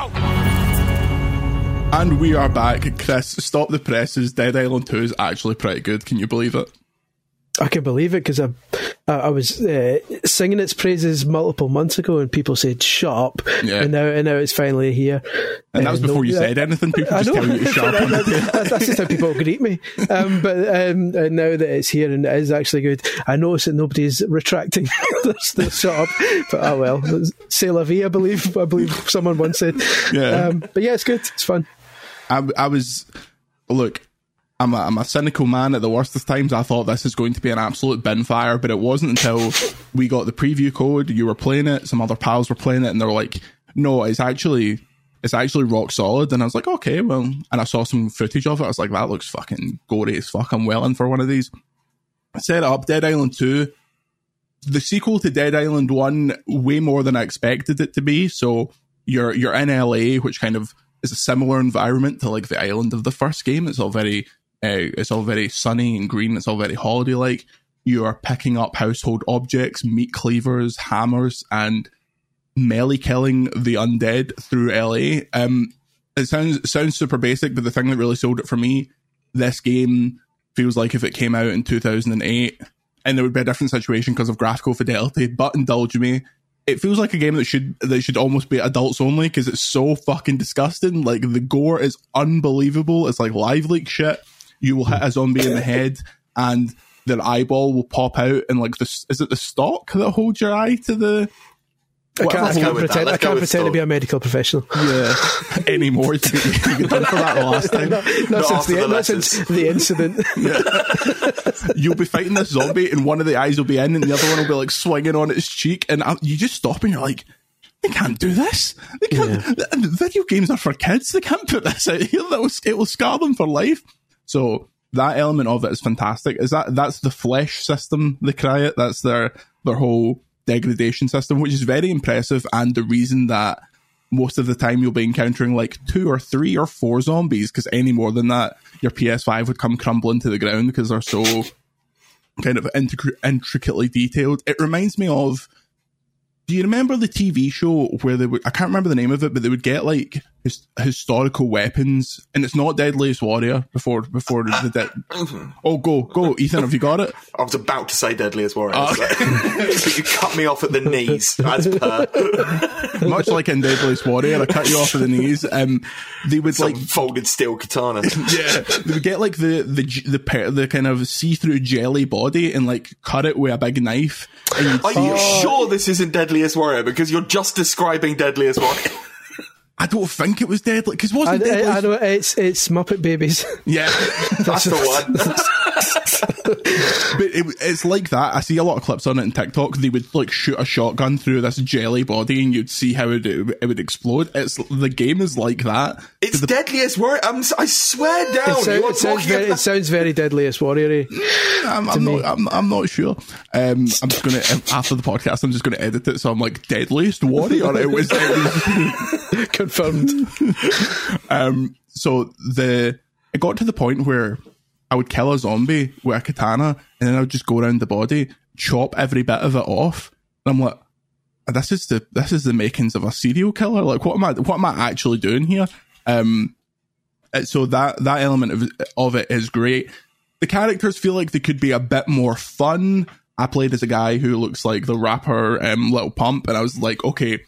D: Help you!
A: And we are back. Chris, stop the presses. Dead Island 2 is actually pretty good. Can you believe it?
C: I can believe it because I, I I was uh, singing its praises multiple months ago, and people said "shut up,"
A: Yeah.
C: and now and now it's finally here.
A: And that was
C: Uh,
A: before
C: no-
A: you said anything. People
C: I
A: just
C: know.
A: tell you to shut up. on the tape.
C: That- that's just how people greet me. Um, but um, now that it's here and it is actually good, I notice that nobody's retracting their, their shut up. But oh well, c'est la vie, I believe. I believe someone once said.
A: Yeah.
C: Um, but yeah, it's good. It's fun.
A: I, I was look. I'm a, I'm a cynical man at the worst of times. I thought this is going to be an absolute bin fire, but it wasn't until we got the preview code. You were playing it, some other pals were playing it, and they were like, "No, it's actually it's actually rock solid." And I was like, "Okay, well." And I saw some footage of it. I was like, "That looks fucking gory as fuck." I'm well in for one of these. I set up Dead Island Two, the sequel to Dead Island One, way more than I expected it to be. So you're you're in LA, which kind of is a similar environment to like the island of the first game. It's all very uh, it's all very sunny and green. It's all very holiday like. You are picking up household objects, meat cleavers, hammers, and melee killing the undead through LA. Um, it sounds sounds super basic, but the thing that really sold it for me, this game feels like if it came out in 2008, and there would be a different situation because of graphical fidelity. But indulge me, it feels like a game that should that should almost be adults only because it's so fucking disgusting. Like the gore is unbelievable. It's like live leak shit. You will hit a zombie in the head and their eyeball will pop out and like the is it the stalk that holds your eye to the
C: I can't, I can't pretend, I can't pretend to be a medical professional.
A: yeah anymore. You get done for that last time.
C: not, not
B: Not
C: since, the,
B: the
C: not since the incident.
A: You'll be fighting this zombie and one of the eyes will be in and the other one will be like swinging on its cheek and uh, you just stop and you're like. They can't do this. They can't. th- Video games are for kids. They can't put this out here. That will, it will scar them for life. So that element of it is fantastic. Is that that's the flesh system they cry it? That's their their whole degradation system, which is very impressive, and the reason that most of the time you'll be encountering like two or three or four zombies, because any more than that, your PS5 would come crumbling to the ground because they're so kind of intric- intricately detailed. It reminds me of. Do you remember the TV show where they would? I can't remember the name of it, but they would get like his, historical weapons, and it's not Deadliest Warrior before before the. De- oh, go go, Ethan! Have you got it?
B: I was about to say Deadliest Warrior,
A: Oh.
B: so- but you cut me off at the knees, as per
A: Much like in Deadliest Warrior, I cut you off at the knees. Um, they would
B: some
A: like
B: folded steel katana.
A: yeah, they would get like the the the the kind of see through jelly body and like cut it with a big knife.
B: Are you
A: it-
B: sure this isn't Deadliest Warrior? Because you're just describing Deadliest Warrior.
A: I don't think it was deadly because
C: I,
A: wasn't
C: I, I
A: Deadliest.
C: know it's it's Muppet Babies.
A: yeah,
B: That's the one.
A: but it, it's like that. I see a lot of clips on it in TikTok. They would like shoot a shotgun through this jelly body, and you'd see how it, it would explode. It's the game is like that.
B: It's the, Deadliest Warrior. I'm, I swear down.
C: It, sound-
B: you
C: it sounds very,
B: about-
C: it sounds very Deadliest Warrior.
A: I'm, I'm not. I'm, I'm not sure. Um, I'm just gonna after the podcast. I'm just gonna edit it. So I'm like deadliest warrior. It was. It was
C: Confirmed.
A: um, so the it got to the point where I would kill a zombie with a katana, and then I would just go around the body, chop every bit of it off. And I'm like, this is the this is the makings of a serial killer. Like, what am I what am I actually doing here? Um, so that that element of of it is great. The characters feel like they could be a bit more fun. I played as a guy who looks like the rapper um, Lil Pump, and I was like, okay,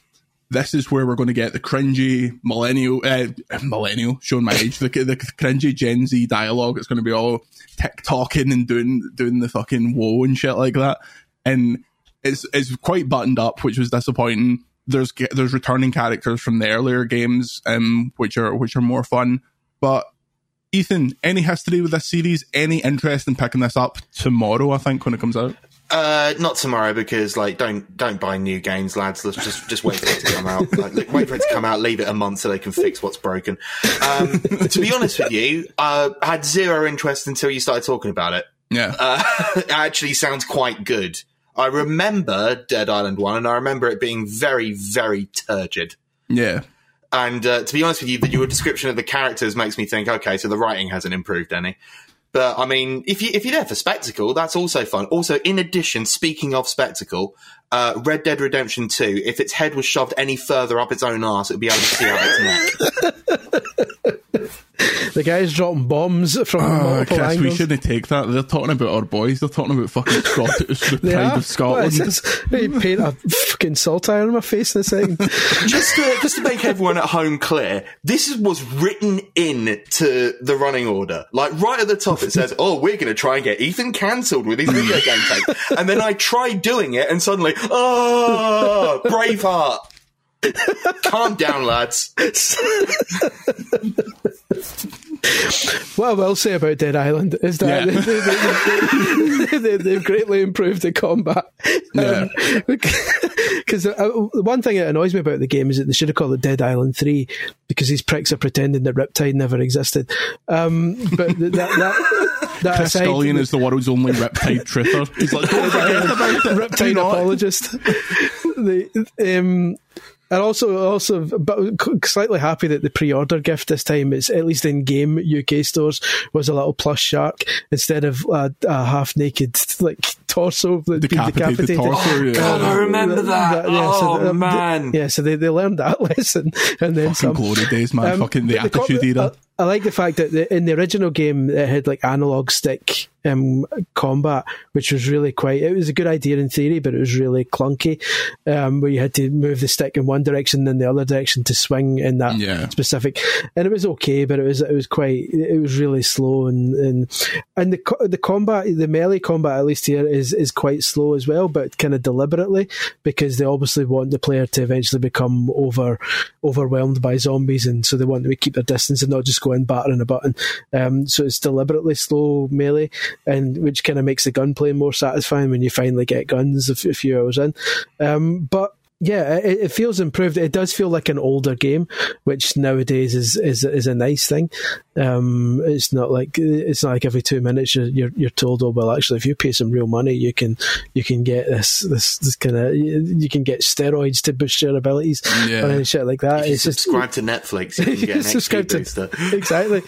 A: this is where we're going to get the cringy millennial, uh, millennial, showing my age, the, the cringy Gen Z dialogue. It's going to be all TikToking and doing doing the fucking woe and shit like that, and it's it's quite buttoned up, which was disappointing. There's there's returning characters from the earlier games, um, which are which are more fun. But Ethan, any history with this series? Any interest in picking this up tomorrow? I think when it comes out.
B: Uh, not tomorrow because like don't don't buy new games, lads. Let's just just wait for it to come out. Like, wait for it to come out. Leave it a month so they can fix what's broken. Um, to be honest with you, uh, I had zero interest until you started talking about it.
A: Yeah,
B: Uh, it actually sounds quite good. I remember Dead Island One, and I remember it being very very turgid.
A: yeah.
B: And uh, to be honest with you, your description of the characters makes me think, okay, so the writing hasn't improved any. But I mean, if you if you're there for spectacle, that's also fun. Also, in addition, speaking of spectacle, uh, Red Dead Redemption Two, if its head was shoved any further up its own arse, it'd be able to see out its neck.
C: The guy's dropping bombs from
A: Oh,
C: multiple
A: Chris, we shouldn't take that. They're talking about our boys. They're talking about fucking Scottish, the
C: They
A: pride
C: are.
A: of Scotland.
C: What is this? Paint a fucking salt iron on my face in a second.
B: just to just to make everyone at home clear, this was written in to the running order. Like right at the top, it says, "Oh, we're going to try and get Ethan cancelled with his video game take." And then I tried doing it, and suddenly, oh, Braveheart. Calm down, lads.
C: What I will say about Dead Island is that
A: Yeah.
C: they, they, they, have greatly improved the combat.
A: Yeah.
C: Because uh, one thing that annoys me about the game is that they should have called it Dead Island 3 because these pricks are pretending that Riptide never existed. Um, but that, that, that
A: Chris
C: aside,
A: Scullion is the world's only Riptide truther. He's like, don't forget about it.
C: Riptide apologist. the, um, and also, also, but slightly happy that the pre-order gift this time is at least in game UK stores was a little plush shark instead of a, a half-naked like torso that being
A: Decapitated
C: decapitated.
A: torso, yeah.
B: God, I remember that. oh
C: um,
B: man.
C: Yeah, so they, they learned that lesson and then
A: Fucking
C: some.
A: glory days, man.
C: Um,
A: Fucking the
C: but co-
A: attitude era.
C: I, I like the fact that the, in the original game it had like analog stick um, combat, which was really quite. It was a good idea in theory, but it was really clunky. Um, where you had to move the stick in one direction, and then the other direction to swing in that
A: Yeah.
C: specific. And it was okay, but it was it was quite. It was really slow and and and the the combat, the melee combat at least here is is quite slow as well, but kind of deliberately because they obviously want the player to eventually become over overwhelmed by zombies, and so they want to keep their distance and not just go in battering a button. Um, so it's deliberately slow melee, and which kind of makes the gunplay more satisfying when you finally get guns a, f- a few hours in. Um, but yeah, it, it feels improved. It does feel like an older game, which nowadays is is is a nice thing. Um, it's not like it's not like every two minutes you're, you're you're told, oh well, actually, if you pay some real money, you can you can get this this this kind of you can get steroids to boost your abilities
A: Yeah.
C: or any shit like that.
B: If you
C: It's just
B: subscribe to Netflix, you can get an
C: Subscribe
B: XP
C: to-
B: booster.
C: exactly.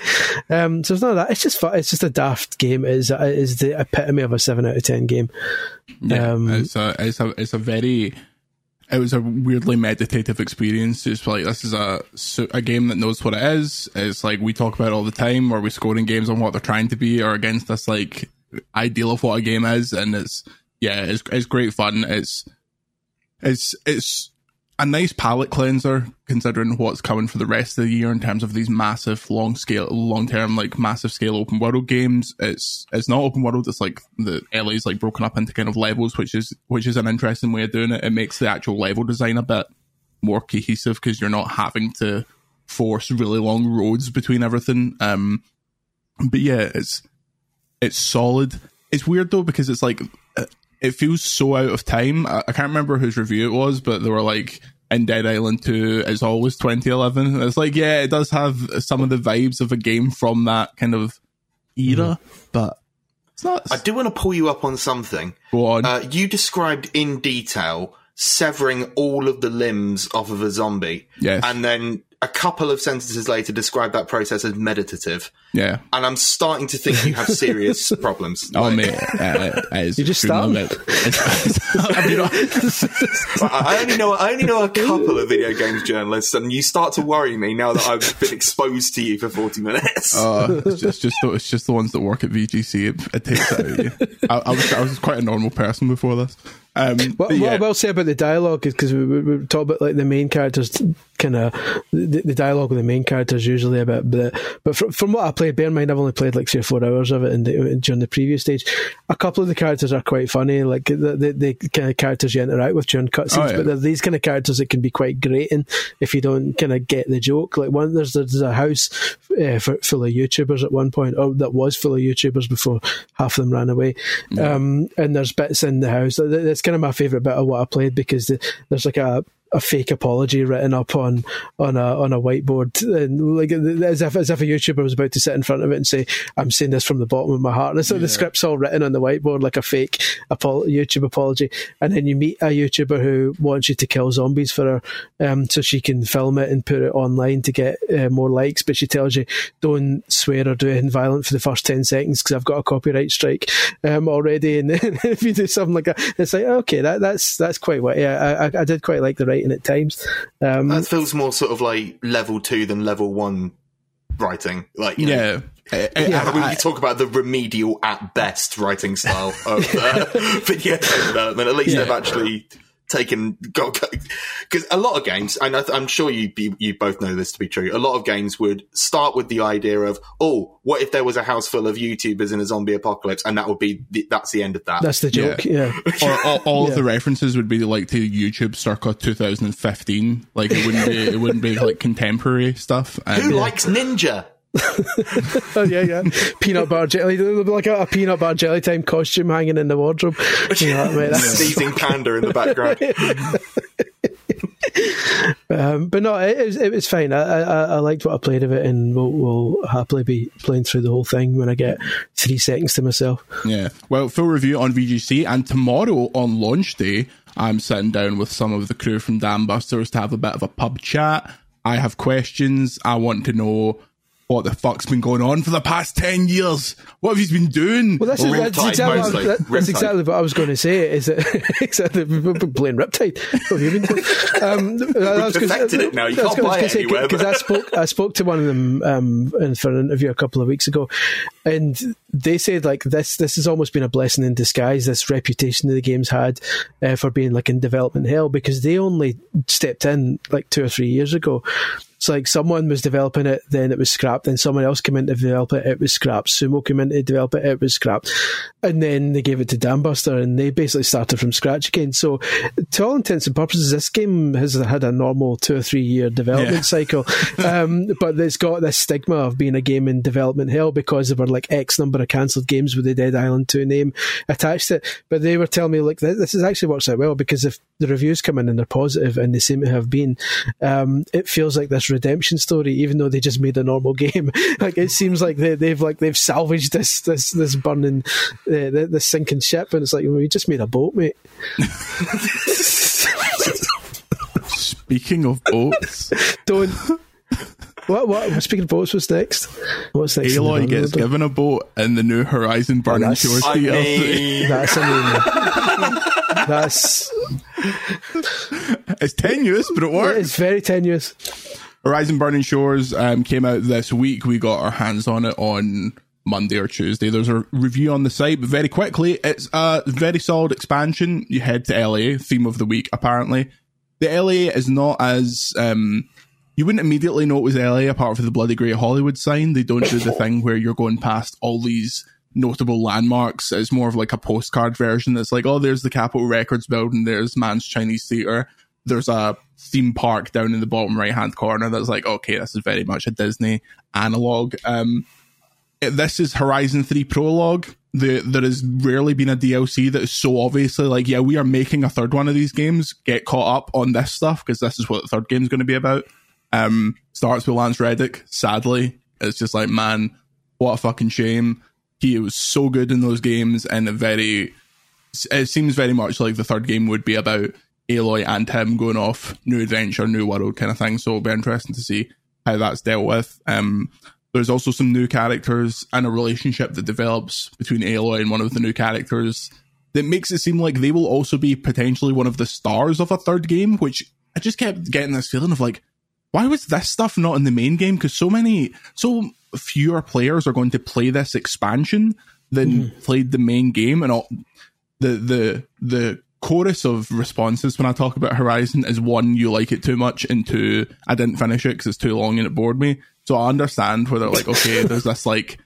C: Um, so it's not that. It's just fun. It's just a daft game. It is it is the epitome of a seven out of ten game.
A: Yeah,
C: Um,
A: it's a it's a it's a very it was a weirdly meditative experience. It's like this is a a game that knows what it is. It's like we talk about all the time, where we scoring games on what they're trying to be or against this like ideal of what a game is, and it's yeah, it's it's great fun. It's it's it's a nice palate cleanser considering what's coming for the rest of the year in terms of these massive long scale long term like massive scale open world games. It's it's not open world it's like the LA's like broken up into kind of levels which is which is an interesting way of doing it. It makes the actual level design a bit more cohesive because you're not having to force really long roads between everything. Um but yeah it's it's solid. It's weird though because it's like it feels so out of time I, I can't remember whose review it was but they were like in Dead Island 2 it's always 2011 And it's like yeah it does have some of the vibes of a game from that kind of era but it's not
B: I do want to pull you up on something.
A: go on
B: Uh, you described in detail severing all of the limbs off of a zombie.
A: Yes.
B: And then a couple of sentences later describe that process as meditative.
A: yeah
B: And I'm starting to think you have serious problems.
A: Oh
B: Like,
A: mate, uh,
C: You just
A: extremely
C: start?
A: bit- it's- I mean,
B: I only know I only know a couple of video games journalists, and you start to worry me now that I've been exposed to you for 40 minutes.
A: Uh, it's just, just the, it's just the ones that work at VGC. It, it takes out of you. I, I was I was quite a normal person before this. Um,
C: What,
A: but
C: what I will say about the dialogue is because we, we, we talk about like the main characters, kind of the, the dialogue with the main characters usually a bit. But, but from, from what I played, bear in mind I've only played like three or four hours of it in the, during the previous stage. A couple of the characters are quite funny, like the, the, the kind of characters you interact with during cutscenes.
A: Oh, yeah.
C: But they're these kind of characters that can be quite grating if you don't kind of get the joke. Like one, there's there's a house uh, for, full of YouTubers at one point, or that was full of YouTubers before half of them ran away. Um, and there's bits in the house. That's kind of my favorite bit of what I played because the, there's like a a fake apology written up on on a on a whiteboard, and like as if as if a YouTuber was about to sit in front of it and say, "I'm saying this from the bottom of my heart." And so the script's all written on the whiteboard like a fake apo- YouTube apology, and then you meet a YouTuber who wants you to kill zombies for her, um, so she can film it and put it online to get uh, more likes. But she tells you, "Don't swear or do anything violent for the first ten seconds because I've got a copyright strike um, already." And then if you do something like that, it's like okay, that, that's that's quite what. Yeah, I, I- I did quite like the writing at times. Um,
B: that feels more sort of like level two than level one writing. Like, you know,
A: yeah. I- I-
B: Yeah, when you talk about the remedial at best writing style of uh, video game development, at least
A: Yeah.
B: they've actually taken got because a lot of games, and I th- I'm sure you, you you both know this to be true. A lot of games would start with the idea of, oh, what if there was a house full of YouTubers in a zombie apocalypse, and that would be the, that's the end of that.
C: that's the joke. Yeah.
A: or all, all
C: Yeah.
A: of the references would be like to YouTube circa 2015. Like it wouldn't be it wouldn't be like contemporary stuff. And,
B: Who likes Ninja?
C: Oh yeah, yeah. Peanut butter jelly, like a, a peanut butter jelly time costume hanging in the wardrobe. You know, mate, that's-
B: Sneezing panda in the background.
C: um, but no, it, was it was fine. I, I I liked what I played of it, and we'll, we'll happily be playing through the whole thing when I get three seconds to myself.
A: Yeah. Well, full review on VGC, and tomorrow on launch day, I'm sitting down with some of the crew from Dambusters to have a bit of a pub chat. I have questions. I want to know what the fuck's been going on for the past 10 years? What have you been doing?
C: Well, that's,
B: Or
C: that's,
B: Riptide,
C: exactly, what, that- that's exactly what I was going to say. Is that exactly we've been playing Riptide? What have you been doing? Um, We've
B: perfected it now. You can't buy it anywhere,
C: Because I spoke, I spoke to one of them um, for an interview a couple of weeks ago, and they said like this. This has almost been a blessing in disguise. This reputation that the game's had uh, for being like in development hell because they only stepped in like two or three years ago. It's like someone was developing it, then it was scrapped, then someone else came in to develop it, it was scrapped. Sumo came in to develop it, it was scrapped. And then they gave it to Dambuster and they basically started from scratch again. So to all intents and purposes, this game has had a normal two or three year development
A: Yeah.
C: cycle. Um, but it's got this stigma of being a game in development hell because there were like X number of cancelled games with the Dead Island 2 name attached to it. But they were telling me, like, this, this is actually works out well because if the reviews come in and they're positive and they seem to have been, um, it feels like this redemption story, even though they just made a normal game. like, it seems like they, they've, like, they've salvaged this, this, this burning, uh, this, sinking ship. And it's like, well, we just made a boat, mate.
A: Speaking of boats,
C: Don't. What, what? Speaking of boats, what's next? What's next?
A: Aloy gets
C: order?
A: given a boat in the new Horizon Burning
C: that's-
A: Shores
B: I mean,
C: That's, mean, that's,
A: It's tenuous, but it works.
C: it's very tenuous.
A: Horizon Burning Shores um, came out this week. We got our hands on it on Monday or Tuesday. There's a review on the site, but very quickly, it's a very solid expansion. You head to LA, theme of the week, apparently. The LA is not as um, you wouldn't immediately know it was LA apart from the bloody great Hollywood sign. They don't do the thing where you're going past all these notable landmarks. It's more of like a postcard version. It's like, oh, there's the Capitol Records building, there's Mann's Chinese Theater, there's a theme park down in the bottom right hand corner that's like, okay, this is very much a Disney analog. Um, this is Horizon 3 Prologue. The, there has rarely been a DLC that is so obviously like, yeah, we are making a third one of these games. Get caught up on this stuff because this is what the third game is going to be about. Um, starts with Lance Reddick. Sadly, it's just like, man, what a fucking shame. He was so good in those games, and very, it seems very much like the third game would be about Aloy and him going off new adventure, new world kind of thing. So it'll be interesting to see how that's dealt with. Um, there's also some new characters and a relationship that develops between Aloy and one of the new characters that makes it seem like they will also be potentially one of the stars of a third game, which I just kept getting this feeling of like, why was this stuff not in the main game? Because so many, so fewer players are going to play this expansion than played the main game, and all the the the chorus of responses when I talk about Horizon is one, you like it too much, and two, I didn't finish it because it's too long and it bored me. So I understand where they're like, okay, there's this like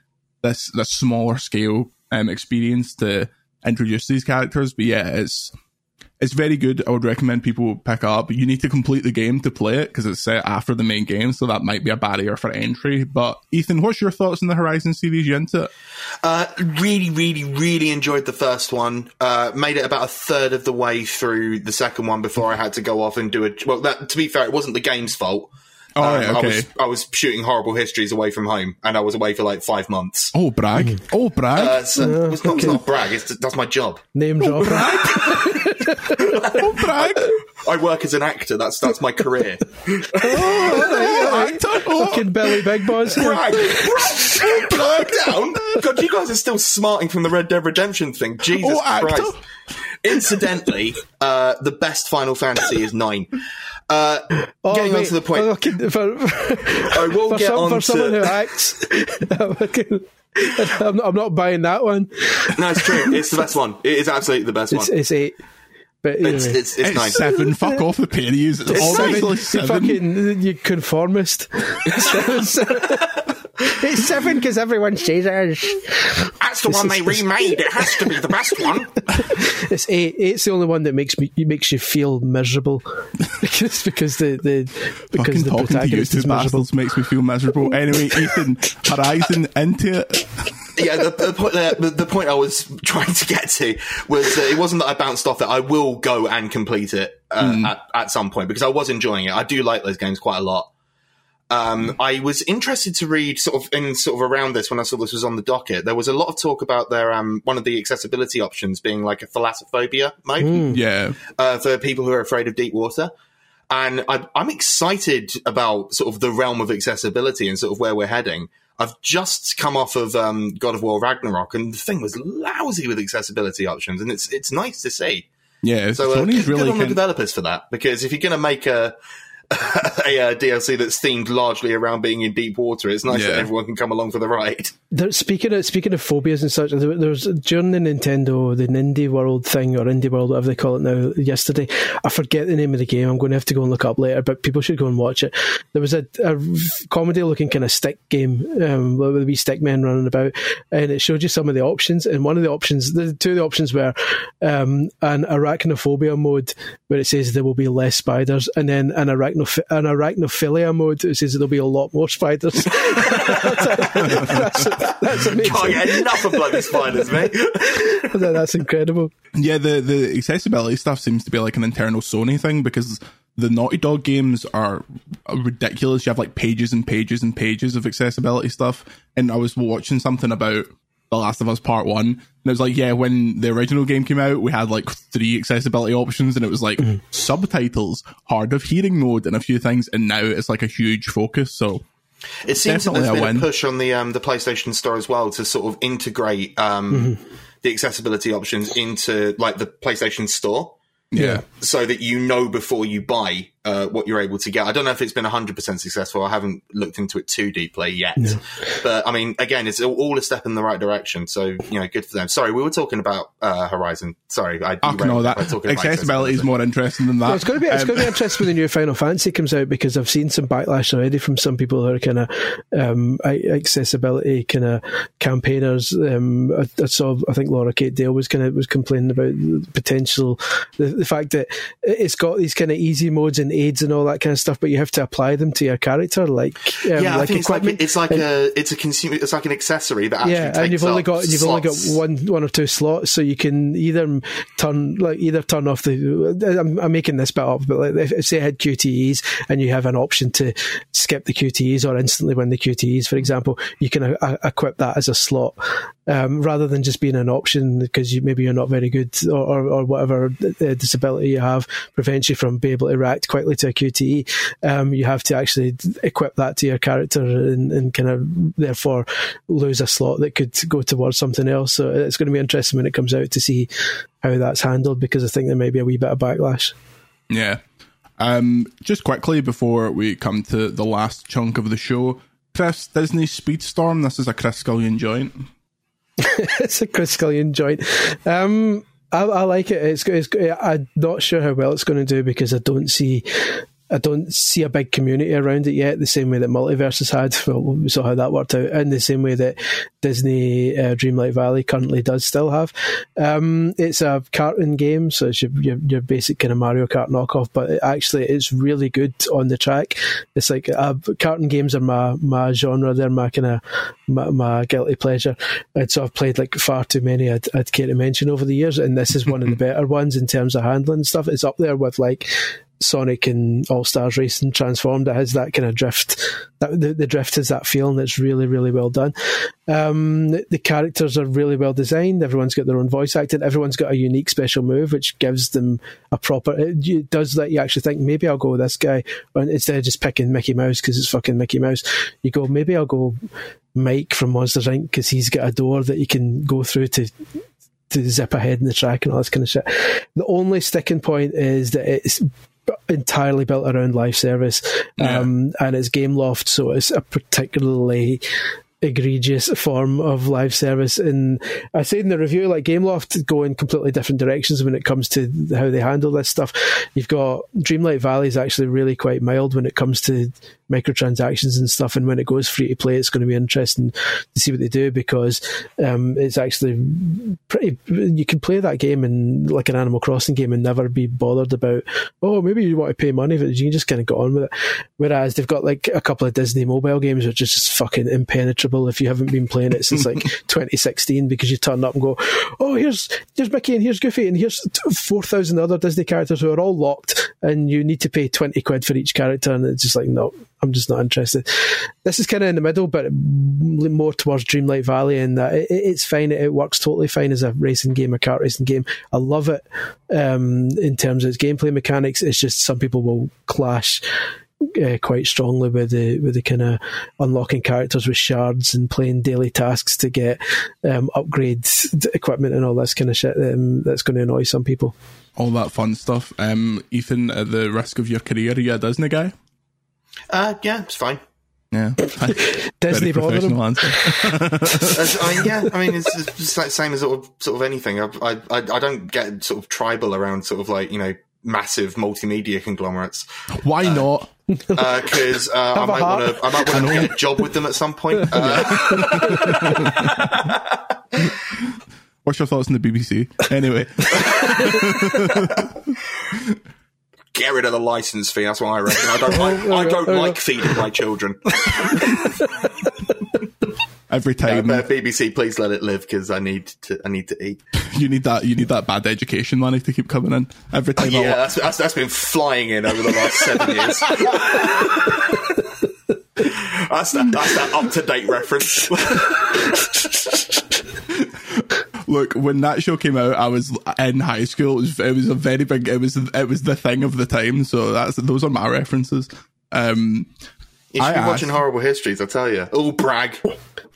A: this this smaller scale um, experience to introduce these characters, but yeah, it's it's very good. I would recommend people pick up. You need to complete the game to play it because it's set after the main game, so that might be a barrier for entry. But Ethan, what's your thoughts on the Horizon series? You into it?
B: Uh, really, really, really enjoyed the first one. Uh, made it about a third of the way through the second one before I had to go off and do it. Well, that, to be fair, it wasn't the game's fault.
A: Oh,
B: Um,
A: right,
B: I
A: okay.
B: was I was shooting horrible histories away from home, and I was away for like five months.
A: Oh, brag! Oh, brag!
B: Uh, so it's, not, it's not brag. It's, that's my job.
C: Name drop.
A: oh, brag!
B: I work as an actor. That's that's my career.
A: Actor! Oh,
C: Fucking Billy Big Boss.
B: brag, brag, brag down. God, you guys are still smarting from the Red Dead Redemption thing. Jesus
A: Oh, actor.
B: Christ. Incidentally, uh, the best Final Fantasy is nine. Uh,
C: Oh,
B: getting on to the point.
C: okay, for,
B: I will
C: for,
B: get
C: some,
B: on
C: for someone who
B: to.
C: acts, I'm not, I'm not buying that one.
B: No, it's true. It's the best one. It is absolutely the best
C: It's,
B: one.
C: it's eight. But anyway.
B: It's, it's, it's
A: it's
B: nine.
A: seven. Fuck off the pennies. It's,
C: It's
A: obviously
C: You
A: seven.
C: fucking you conformist. it's seven because everyone says it is.
B: That's the one they remade. It has to be the best one.
C: It's eh, eight. Eight's the only one that makes me makes you feel miserable because because the the because
A: Fucking
C: the
A: talking to you
C: protagonist
A: two
C: is miserable.
A: bastards makes me feel miserable. Anyway, Ethan, Horizon into it.
B: Yeah, the, the point the, the point I was trying to get to was that it wasn't that I bounced off it. I will go and complete it uh, at, at some point because I was enjoying it. I do like those games quite a lot. Um, I was interested to read sort of in sort of around this when I saw this was on the docket. There was a lot of talk about their um, one of the accessibility options being like a thalassophobia mode
A: Yeah.
B: uh, for people who are afraid of deep water. And I, I'm excited about sort of the realm of accessibility and sort of where we're heading. I've just come off of um, God of War Ragnarok, and the thing was lousy with accessibility options, and it's it's nice to see.
A: Yeah,
B: So uh,
A: Sony's
B: good,
A: really
B: good on the
A: kind-
B: developers for that, because if you're going to make a a, uh DLC that's themed largely around being in deep water, it's nice
A: Yeah.
B: that everyone can come along for the ride.
C: There, speaking of speaking of phobias and such, there, there's during the Nintendo the Indie World thing or Indie World whatever they call it now. Yesterday, I forget the name of the game. I'm going to have to go and look up later, but people should go and watch it. There was a, a comedy looking kind of stick game um, with a wee stick men running about, and it showed you some of the options. And one of the options, the two of the options were um, an arachnophobia mode where it says there will be less spiders, and then an arachnoph- an arachnophilia mode that says there'll be a lot more spiders. that's, that's amazing.
B: Can't get enough of bloody spiders, mate.
C: That's incredible.
A: Yeah, the the accessibility stuff seems to be like an internal Sony thing because the Naughty Dog games are ridiculous. You have like pages and pages and pages of accessibility stuff. And I was watching something about The Last of Us Part One, and it was like, yeah, when the original game came out, we had like three accessibility options, and it was like subtitles, hard of hearing mode, and a few things. And now it's like a huge focus. So
B: It seems that
A: Definitely
B: there's
A: a
B: been
A: win.
B: a push on the um, the PlayStation Store as well to sort of integrate um, the accessibility options into like the PlayStation Store.
A: yeah.
B: so that you know before you buy uh, what you're able to get. I don't know if it's been 100% successful. I haven't looked into it too deeply yet. But I mean, again, it's all a step in the right direction. So, you know, good for them. Sorry, we were talking about uh, Horizon. Sorry, I derailed
A: no, that accessibility is more interesting than that.
C: Well, it's going to be it's
A: Um,
C: going to be interesting when the new Final Fantasy comes out because I've seen some backlash already from some people who are kind of um, accessibility kind of campaigners. Um, I, I saw I think Laura Kate Dale was kind of was complaining about the potential the, the fact that it's got these kind of easy modes and aids and all that kind of stuff, but you have to apply them to your character like um,
B: yeah, I
C: like
B: think it's like it's like a it's a consumer it's like an accessory that actually
C: yeah,
B: takes
C: and you've only got you've only got one one or two slots, so you can either turn like either turn off the. I'm, I'm making this bit up, but like if, say I had QTEs and you have an option to skip the QTEs or instantly win the QTEs, for example, you can uh, equip that as a slot um, rather than just being an option because you maybe you're not very good or, or, or whatever uh, disability you have prevents you from being able to react quickly to a QTE. Um, you have to actually equip that to your character and, and kind of therefore lose a slot that could go towards something else. So it's going to be interesting when it comes out to see how that's handled because I think there may be a wee bit of backlash.
A: Yeah. Um, just quickly before we come to the last chunk of the show, Chris Disney Speedstorm. This is a Chris Scullion joint.
C: it's a Chris Scullion joint. Um, I, I like it. It's, it's. I'm not sure how well it's going to do because I don't see. I don't see a big community around it yet, the same way that Multiverse has had. Well, we saw how that worked out, and the same way that Disney uh, Dreamlight Valley currently does still have. Um, it's a cartoon game, so it's your, your, your basic kind of Mario Kart knockoff, but it actually it's really good on the track. It's like uh, cartoon games are my, my genre, they're my kind of my, my guilty pleasure. And so I've played like far too many I'd, I'd care to mention over the years, and this is one of the better ones in terms of handling stuff. It's up there with like Sonic and All Stars Racing Transformed. It has that kind of drift. That the, the drift has that feel, and it's really, really well done. Um, the, the characters are really well designed. Everyone's got their own voice acting. Everyone's got a unique special move, which gives them a proper. It, it does let you actually think maybe I'll go with this guy, and instead of just picking Mickey Mouse because it's fucking Mickey Mouse, you go maybe I'll go Mike from Monsters Inc. because he's got a door that you can go through to to zip ahead in the track and all this kind of shit. The only sticking point is that it's entirely built around live service. Um, and it's Gameloft so it's a particularly egregious form of live service. And I said in the review like Gameloft go in completely different directions when it comes to how they handle this stuff. You've got Dreamlight Valley is actually really quite mild when it comes to microtransactions and stuff. And when it goes free to play it's going to be interesting to see what they do because um, it's actually pretty you can play that game in like an Animal Crossing game and never be bothered about oh maybe you want to pay money but you can just kind of get on with it. Whereas they've got like a couple of Disney mobile games which is just fucking impenetrable if you haven't been playing it since like 2016 because you turn up and go, oh, here's here's Mickey and here's Goofy and here's 4,000 other Disney characters who are all locked and you need to pay 20 quid for each character. And it's just like, no, I'm just not interested. This is kind of in the middle, but more towards Dreamlight Valley, and uh, it, it's fine. It works totally fine as a racing game, a kart racing game. I love it um, in terms of its gameplay mechanics. It's just some people will clash. Uh, quite strongly with the with the kind of unlocking characters with shards and playing daily tasks to get um, upgrades, equipment, and all this kind of shit. Um, that's going to annoy some people.
A: All that fun stuff. Um, Ethan, at the risk of your career, are you a Disney guy?
B: Uh, yeah, it's fine.
A: Yeah,
C: Disney bother them.
A: answer.
B: I mean, yeah, I mean, it's just like same as sort of sort of anything. I, I I I don't get sort of tribal around sort of like you know massive multimedia conglomerates
A: Why not?
B: because uh, I
C: Have
B: might want to I might want to get a job with them at some point. Uh,
A: What's your thoughts on the BBC? Anyway,
B: get rid of the license fee. That's what I reckon. I don't like I don't like feeding my children.
A: Every time
B: BBC, please let it live because I need to I need to eat.
A: you need that, you need that bad education money to keep coming in. Every time,
B: Yeah, that's, that's that's been flying in over the last seven years. that's that that's that up to date reference.
A: look when that show came out, I was in high school. It was, it was a very big. It was it was the thing of the time. So that's those are my references. Um,
B: You should
A: I
B: be
A: asked-
B: watching horrible histories, I tell you. Oh, brag.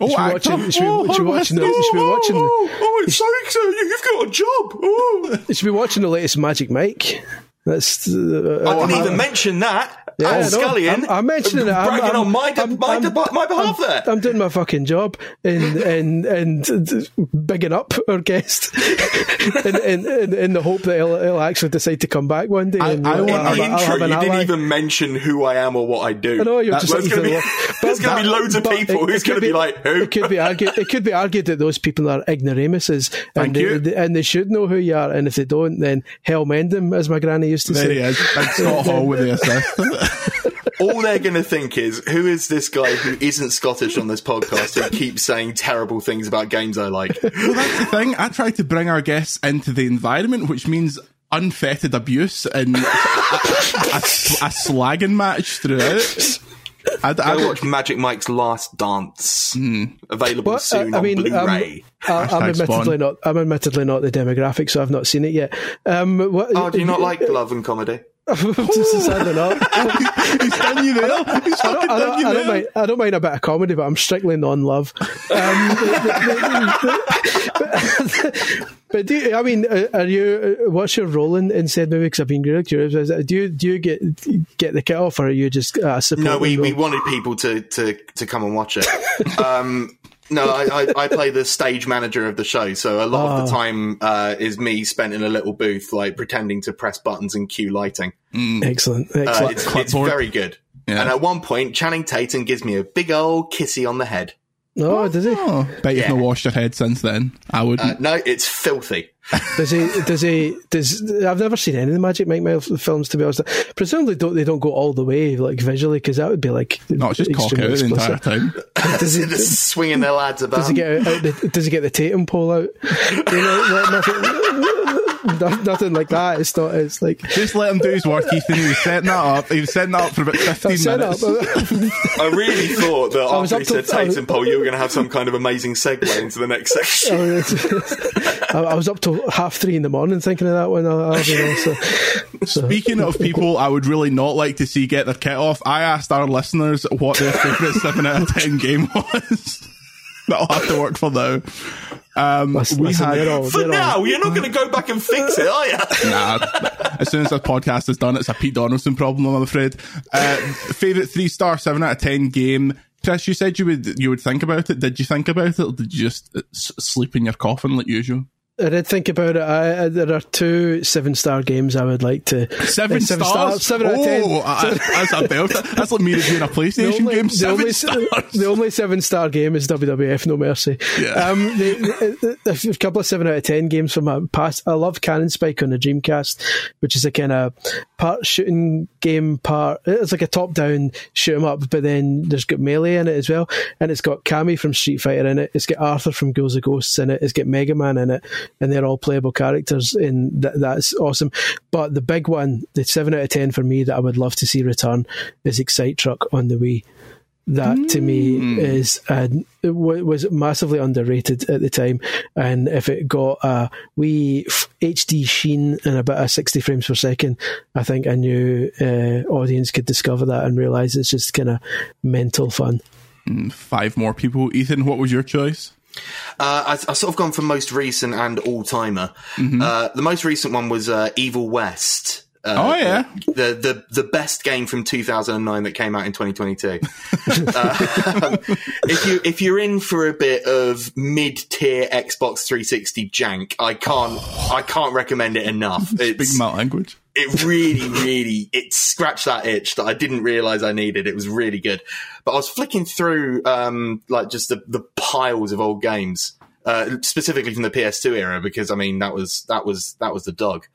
A: Oh,
C: be watching- you should be-
A: oh,
C: you should be watching the- you should be watching the-
B: oh, oh, it's Sonic, sir. You- You've got a job. Oh.
C: You should be watching the latest Magic Mike. That's. Uh,
B: I didn't even mention that.
C: Yeah,
B: Al
C: I know.
B: Scullion.
C: I'm- I'm mentioning it. I'm-
B: Bragging
C: I'm-
B: on my,
C: I'm-
B: my,
C: I'm-
B: my behalf there.
C: I'm doing my fucking job and and and bigging up our guest in, in, in, in the hope that he'll, he'll actually decide to come back one day.
A: I-
C: and
A: I
C: we'll-
B: in
C: I'll-
B: the
C: I'll
B: intro, you
C: an
B: didn't even mention who I am or what I do.
C: I know you're
A: That-
C: just
B: There's gonna be-
C: either-
B: there's gonna be loads of
C: but
B: people who's gonna be like, who?
C: It could be argued. It could be argued that those people are ignoramuses,
A: Thank
C: and they,
A: you.
C: they- and they should know who you are. And if they don't, then hell mend them, as my granny used to
A: There
C: say.
A: he is, Big Scott Hall with the assist.
B: All they're going to think is, who is this guy who isn't Scottish on this podcast who keeps saying terrible things about games I like?
A: Well, that's the thing. I try to bring our guests into the environment, which means unfettered abuse and a, a, a slagging match throughout. I, I
B: Go
A: don't-
B: watch Magic Mike's Last Dance. Available
C: Well,
B: soon
C: I- I
B: on
C: mean, um,
B: Blu-ray.
C: I- I'm admittedly
A: Spawn.
C: not. I'm admittedly not the demographic, so I've not seen it yet. Um, what,
B: oh, do you not like love and comedy?
C: Sadly not.
A: he's done you there. He's
C: I
A: fucking
C: don't, I, don't,
A: you
C: I, don't mind, I don't mind a bit of comedy, but I'm strictly non-love. Um, but do you, I mean, uh, are you? uh, What's your role in, in said movie? Because I've been really curious. Is it- Do you do you get get the kit off, or are you just uh, support?
B: No, we, we wanted people to, to, to come and watch it. Um, no, I, I, I play the stage manager of the show, so a lot of the
C: Oh.
B: time uh, is me spent in a little booth, like pretending to press buttons and cue lighting.
C: excellent,
B: Uh, it's, it's very good.
A: Yeah.
B: And at one point, Channing Tatum gives me a big old kissy on the head.
C: Oh, does he?
A: Oh, bet you've
B: Yeah.
A: not washed your head since then. I wouldn't.
B: Uh, no, it's filthy.
C: Does he? Does he? Does I've never seen any of the Magic Mike Mile films to be honest. Presumably, don't they don't go all the way like visually because that would be like
A: no, it's just cock out
C: extremely
A: the entire time.
C: Does he?
B: Just swinging their lads about.
C: Does he get out the, Does he get the Tatum pole out? You know, nothing, no- nothing like that. It's not. It's like
A: Just let him do his work, Ethan. He was setting that up. He was setting that up for about 15
C: set
A: minutes.
B: I really thought that
C: was
B: after he said
C: to- I was-
B: Tatum pole, you were going to have some kind of amazing segue into the next section.
C: Oh, I, I was up till half three in the morning thinking of that one. I'll, I'll be honest. So,
A: Speaking of people I would really not like to see get their kit off, I asked our listeners what their favourite 7 out of 10 game was. That'll have to work for now. Um,
C: listen,
A: we
C: listen,
A: had,
C: they're all,
B: For
C: they're
B: now, you're not going to go back and fix it, are you?
A: Nah, as soon as this podcast is done, it's a Pete Donaldson problem, I'm afraid. Uh, favorite three star, seven out of ten game. Chris, you said you would you would think about it. Did you think about it, or did you just uh, sleep in your coffin like usual?
C: I did think about it. I, I, there are two seven star games I would like to
A: Seven,
C: uh,
A: stars.
C: stars, seven out of ten.
A: Oh, I- that's a belt. That's like me reviewing a
C: The
A: PlayStation
C: only,
A: game.
C: the, only,
A: stars.
C: the only seven star game is WWF No Mercy.
A: Yeah.
C: Um, the, the, a couple of seven out of ten games from my past. I love Cannon Spike on the Dreamcast, which is a kind of part shooting game, part it's like a top down shoot 'em up, but then there's got melee in it as well, and it's got Cammy from Street Fighter in it. It's got Arthur from Ghouls 'n Ghosts in it. It's got Mega Man in it, and they're all playable characters, and th- that's awesome. But the big one, the seven out of ten for me that I would love to see return is Excite Truck on the Wii that to me is uh, it wa- was massively underrated at the time. And if it got a wee f- HD sheen and about a bit of 60 frames per second, I think a new uh, audience could discover that and realize it's just kind of mental fun.
A: Five more people. Ethan, what was your choice?
B: Uh, I, I've sort of gone for most recent and all timer. Uh, the most recent one was uh, Evil West. Uh,
A: Oh, yeah.
B: the, the the best game from 2009 that came out in 2022. uh, if you if you're in for a bit of mid tier Xbox 360 jank, I can't I can't recommend it enough.
A: Speaking
B: It's,
A: my language.
B: It really, really, it scratched that itch that I didn't realize I needed. It was really good. But I was flicking through, um, like just the, the piles of old games, uh, specifically from the PS2 era, because I mean, that was, that was, that was the dog.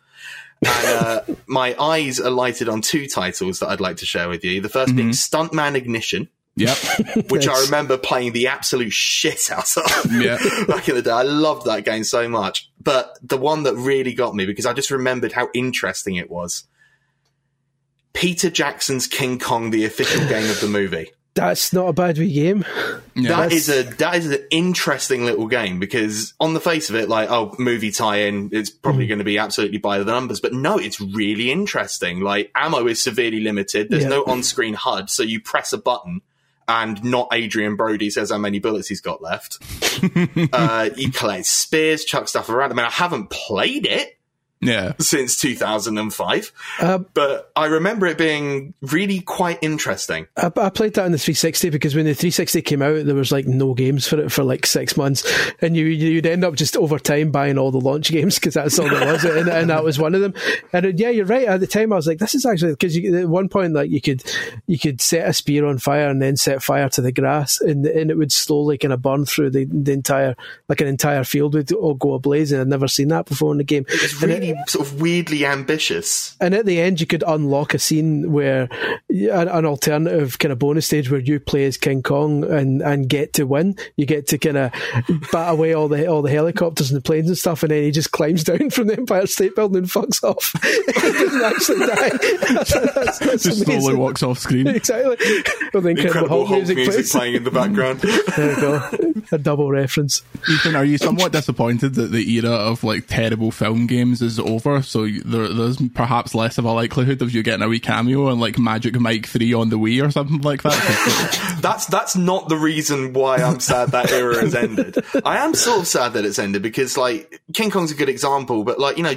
B: And, uh, my eyes alighted on two titles that I'd like to share with you. The 1st being Stuntman Ignition,
A: Yep.
B: which I remember playing the absolute shit out of
A: Yeah.
B: back in the day. I loved that game so much. But the one that really got me because I just remembered how interesting it was. Peter Jackson's King Kong, the official game of the movie.
C: That's not a bad wee game.
A: Yeah.
B: That is a that is an interesting little game because on the face of it, like oh, movie tie-in, it's probably mm. going to be absolutely by the numbers. But no, it's really interesting. Like ammo is severely limited. There's
C: Yeah.
B: no on-screen HUD, so you press a button. And not Adrien Brody says how many bullets he's got left. uh, you collect spears, chuck stuff around. I mean, I haven't played it
A: yeah.
B: since 2005,
C: Uh,
B: but I remember it being really quite interesting.
C: I, I played that on the 360 because when the 360 came out, there was like no games for it for like six months, and you you'd end up just over time buying all the launch games because that's all there was, and, and that was one of them. And uh, yeah, you're right. At the time, I was like, this is actually because at one point, like you could you could set a spear on fire and then set fire to the grass, and and it would slowly kind of burn through the, the entire like an entire field would all go ablaze. And I'd never seen that before in the game.
B: It's really sort of weirdly ambitious.
C: and at the end, you could unlock a scene where an, an alternative kind of bonus stage where you play as King Kong and, and get to win. You get to kind of bat away all the all the helicopters and the planes and stuff, and then he just climbs down from the Empire State Building and fucks off. he doesn't actually die. that's, that's, that's
A: Just slowly
C: amazing.
A: walks off screen.
C: Exactly. Well, the Incredible,
B: Incredible
C: Hulk,
B: Hulk
C: music,
B: music
C: plays.
B: playing in the background.
C: There we go. A double reference.
A: Ethan, are you somewhat disappointed that the era of like terrible film games is over? So you- there, there's perhaps less of a likelihood of you getting a wee cameo on like Magic Mike 3 on the Wii or something like that.
B: that's that's not the reason why I'm sad that era has ended. I am sort of sad that it's ended because like King Kong's a good example, but like you know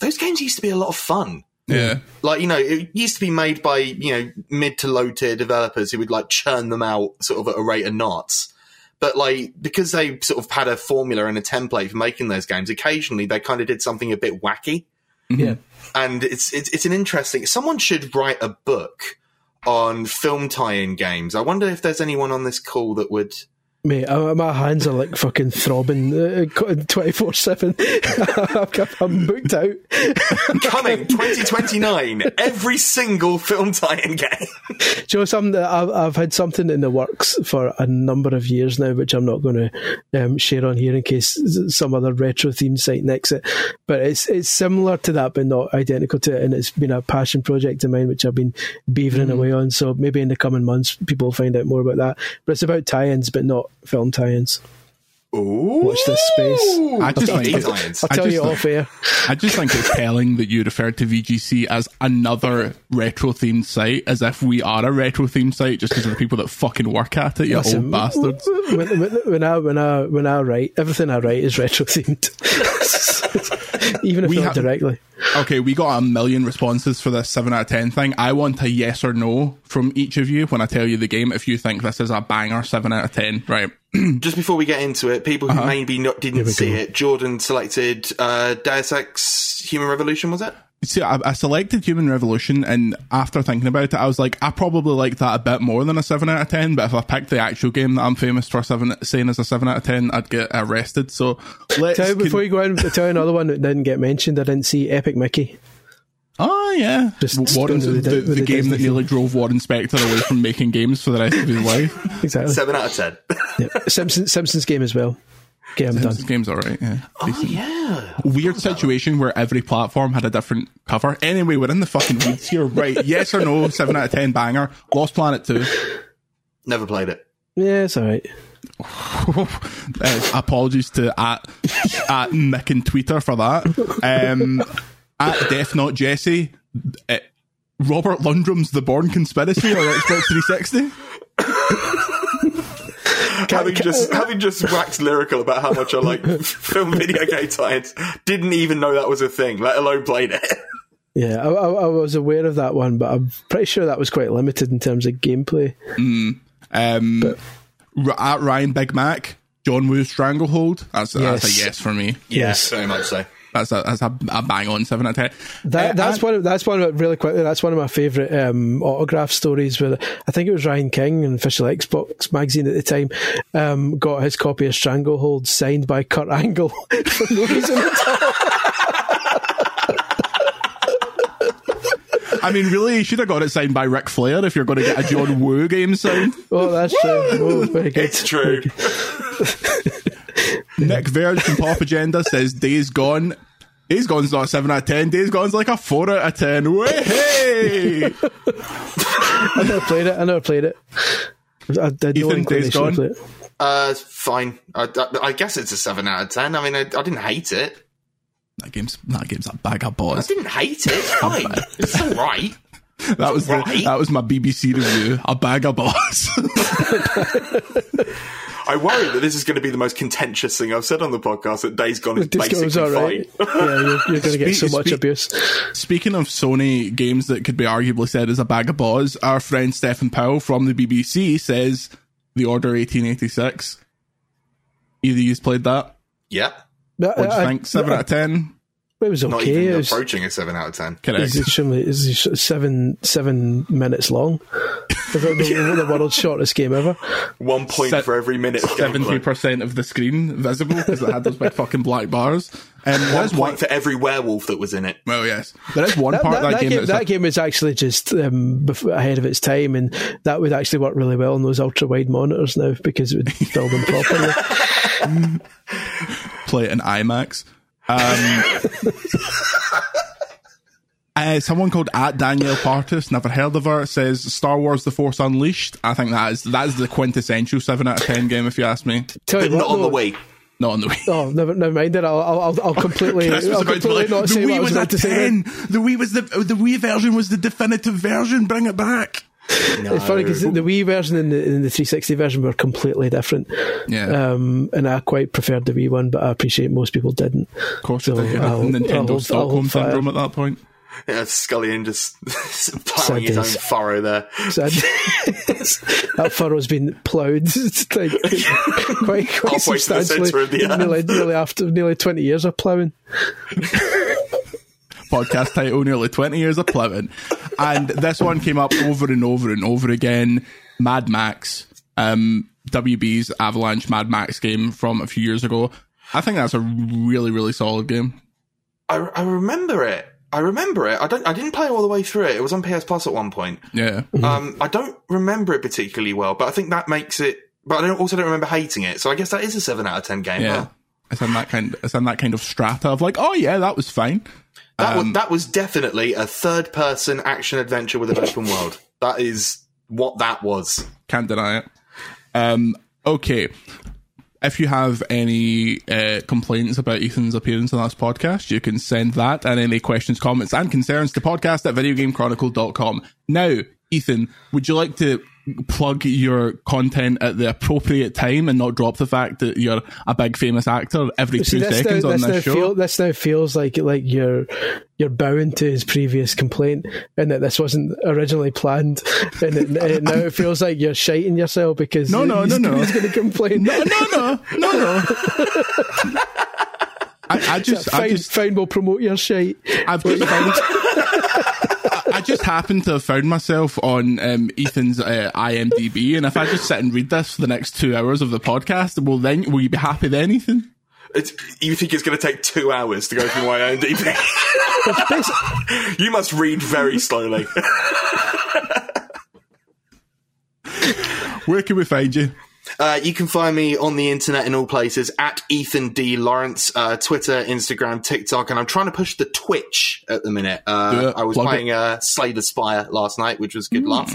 B: those games used to be a lot of fun.
A: yeah.
B: Like you know it used to be made by you know mid to low tier developers who would like churn them out sort of at a rate of knots. But like because they sort of had a formula and a template for making those games, occasionally they kind of did something a bit wacky. Mm-hmm.
C: Yeah.
B: and it's it's it's an interesting. Someone should write a book on film tie-in games. I wonder if there's anyone on this call that would.
C: Mate, uh, my hands are like fucking throbbing twenty four seven. I'm booked out.
B: Coming 2029, every single film tie-in game.
C: Do you know something I've, I've had something in the works for a number of years now, which I'm not going to um, share on here in case some other retro themed site nicks it. But it's it's similar to that, but not identical to it, and it's been a passion project of mine, which I've been beavering away on. So maybe in the coming months, people will find out more about that. But it's about tie-ins, but not film tie-ins.
B: Ooh.
C: Watch this space.
A: I just
B: Indeed
A: think
B: tie-ins.
C: I'll tell you
A: think-
C: off air.
A: I just think it's telling that you referred to VGC as another retro themed site, as if we are a retro themed site just because of the people that fucking work at it, you
C: Listen,
A: old bastards.
C: When, when, when I when I when I write, everything I write is retro themed, even if
A: We
C: not
A: have-
C: directly.
A: Okay, we got a million responses for this 7 out of 10 thing. I want a yes or no from each of you when I tell you the game if you think this is a banger 7 out of 10. Right.
B: just before we get into it, people who maybe not, didn't see
C: go.
B: it, Jordan selected uh, Deus Ex Human Revolution, was it?
A: See, I, I selected Human Revolution, and after thinking about it, I was like, I probably like that a bit more than a seven out of ten. But if I picked the actual game that I'm famous for seven saying as a seven out of ten, I'd get arrested. So let's.
C: Tell you before
A: con-
C: you go on, tell you another one that didn't get mentioned. I didn't see Epic Mickey.
A: oh yeah,
C: Just
A: Warren,
C: going
A: the,
C: the-
A: the,
C: the
A: game that nearly drove Warren Spector away from making games for the rest of his life.
C: Exactly.
B: Seven out of ten.
C: Yeah. Simpsons, Simpsons game as well. Okay, I'm done.
A: This game's alright. Yeah.
B: oh yeah.
A: Weird situation where every platform had a different cover. Anyway, we're in the fucking weeds here, right? Yes or no? Seven out of ten banger. Lost Planet Two.
B: Never played it.
C: Yeah, it's all right.
A: Uh, apologies to at at Mick and Twitter for that. Um, at Death Not Jesse, uh, Robert Ludlum's The Bourne Conspiracy or Xbox 360.
B: Having just having just waxed lyrical about how much I like film video game tie-ins, didn't even know that was a thing, let alone played it.
C: Yeah, I, I, I was aware of that one, but I'm pretty sure that was quite limited in terms of gameplay.
A: Um, R- at Ryan Big Mac, John Woo's Stranglehold. That's, that's a yes for me.
C: Yes.
B: very much so.
A: That's a, that's a, a bang on seven out of ten.
C: That,
A: Uh,
C: that's
A: and-
C: one. Of, that's one of really quickly. That's one of my favourite um, autograph stories. Where I think it was Ryan King and official Xbox magazine at the time um, got his copy of Stranglehold signed by Kurt Angle for no reason at all.
A: I mean, really, you should have got it signed by Ric Flair if you're going to get a John Woo game signed.
C: Oh, that's true. Oh, very good.
B: It's true.
A: Nick Verge from Pop Agenda says Days Gone. Days Gone's not a 7 out of 10. Days Gone's like a 4 out of 10. Way!
C: I never played it. I never played it. I had
A: You
C: no
A: think Days
C: inclination
A: Gone?
C: play it.
B: Uh, fine. I, I, I guess it's a seven out of ten. I mean, I, I didn't hate it.
A: that game's that game's a bag of balls.
B: I didn't hate it. It's fine. it's all right.
A: That was the, that was my BBC review. A bag of balls.
B: I worry that this is going to be the most contentious thing I've said on the podcast. That Days Gone is
C: This
B: basically
C: goes all right.
B: fine.
C: yeah, you're, you're going to get so much
A: speak-
C: abuse.
A: Speaking of Sony games that could be arguably said as a bag of balls, our friend Stephen Powell from the BBC says The Order 1886. Either you've played that?
B: yeah,
C: But,
A: What do you
C: I-
A: think? 7 out of 10?
C: It was
B: not
C: okay.
B: even
C: It was,
B: approaching a seven out of ten.
A: Correct.
C: It's extremely it's seven seven minutes long. the, the, the world's shortest game ever.
B: One point
A: Se-
B: for every minute.
A: Seventy percent of the screen visible because it had those big fucking black bars. And
B: One
A: there's
B: point for every werewolf that was in it.
A: Well, yes, there is one
C: That,
A: part
C: that,
A: of that,
C: that
A: game,
C: game,
A: that's
C: that
A: a-
C: game was actually just um, bef- ahead of its time, and that would actually work really well on those ultra wide monitors now because it would fill them properly.
A: play it in IMAX. Um, uh, someone called at Danielle Partis, never heard of her, says Star Wars: The Force Unleashed. I think that is that is the quintessential seven out of ten game, if you ask me.
C: Tell
B: But
C: you
B: not
C: what,
B: on the
C: though-
B: Wii.
A: Not on the Wii.
C: Oh, never, never mind it. I'll, I'll, I'll completely,
A: Chris
C: I'll
A: about
C: completely
A: like,
C: not
A: the
C: say what I
A: Wii
C: was
A: was a
C: about to say.
A: ten. The Wii was the the Wii version was the definitive version. Bring it back.
C: It's funny because the Wii version and the, and the 360 version were completely different.
A: Yeah.
C: Um, and I quite preferred the Wii one, but I appreciate most people didn't.
A: Of course,
C: So
A: it did, yeah.
C: I'll- I'll
A: Nintendo
C: hold- I'll
A: Stockholm
C: hold fire.
A: syndrome at that point.
B: Yeah, Scullion just plowing his own furrow there.
C: So that furrow's been ploughed like, quite, quite
B: Halfway to the
C: substantially.
B: centre of the
C: nearly, nearly after nearly 20 years of ploughing.
A: Podcast title, nearly 20 years of plowing. And this one came up over and over and over again. Mad Max, um, WB's Avalanche Mad Max game from a few years ago. I think that's a really, really solid game.
B: I, I remember it. I remember it. I don't. I didn't play all the way through it. It was on PS Plus at one point.
A: Yeah.
B: Um, I don't remember it particularly well, but I think that makes it. But I don't, also don't remember hating it. So I guess that is a seven out of ten game.
A: Yeah. It's in that kind it's in that kind of strata of like, oh yeah, that was fine.
B: That
A: Um,
B: was that was definitely a third person action adventure with an open world. That is what that was.
A: Can't deny it. Um, okay. If you have any uh, complaints about Ethan's appearance on this podcast, you can send that and any questions, comments, and concerns to podcast at videogamechronicle.com. Now, Ethan, would you like to plug your content at the appropriate time and not drop the fact that you're a big famous actor every
C: See,
A: two seconds
C: now,
A: on
C: this,
A: this show.
C: feel, this now feels like like you're you're bowing to his previous complaint, and that this wasn't originally planned, and, it, and now it feels like you're shiting yourself because
A: No, no, no, no.
C: he's going to complain.
A: no, no, no, no, no. I, I just, I
C: fine,
A: just,
C: fine, we'll promote your shite.
A: I've just found. I just happened to have found myself on um, Ethan's uh, IMDb, and if I just sit and read this for the next two hours of the podcast, well, then will you be happy then, Ethan?
B: It's, you think it's going to take two hours to go through my IMDb? you must read very slowly.
A: Where can we find you?
B: Uh, you can find me on the internet in all places at Ethan D Lawrence, uh, Twitter, Instagram, TikTok, and I'm trying to push the Twitch at the minute.
A: Do
B: Uh,
A: it.
B: I was
A: Plug
B: playing uh, Slay the Spire last night, which was good laugh.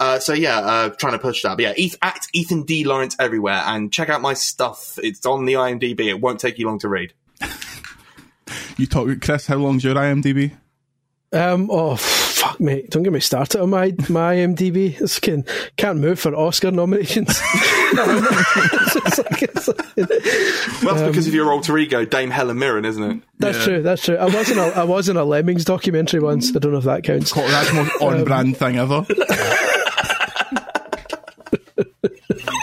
B: Uh, so yeah, uh, trying to push that. But yeah, Eth- at Ethan D Lawrence everywhere, and check out my stuff. It's on the IMDb. It won't take you long to read.
A: You talk, Chris. How long's your IMDb?
C: Um, oh fuck, mate! Don't get me started on my my IMDb. This can can't move for Oscar nominations. It's like- it's like-
B: Well, that's because of um, your alter ego, Dame Helen Mirren, isn't it?
C: that's
A: Yeah.
C: true. That's true. I was in a I was in a Lemmings documentary once. I don't know if that counts.
A: That's the most um, on-brand thing ever.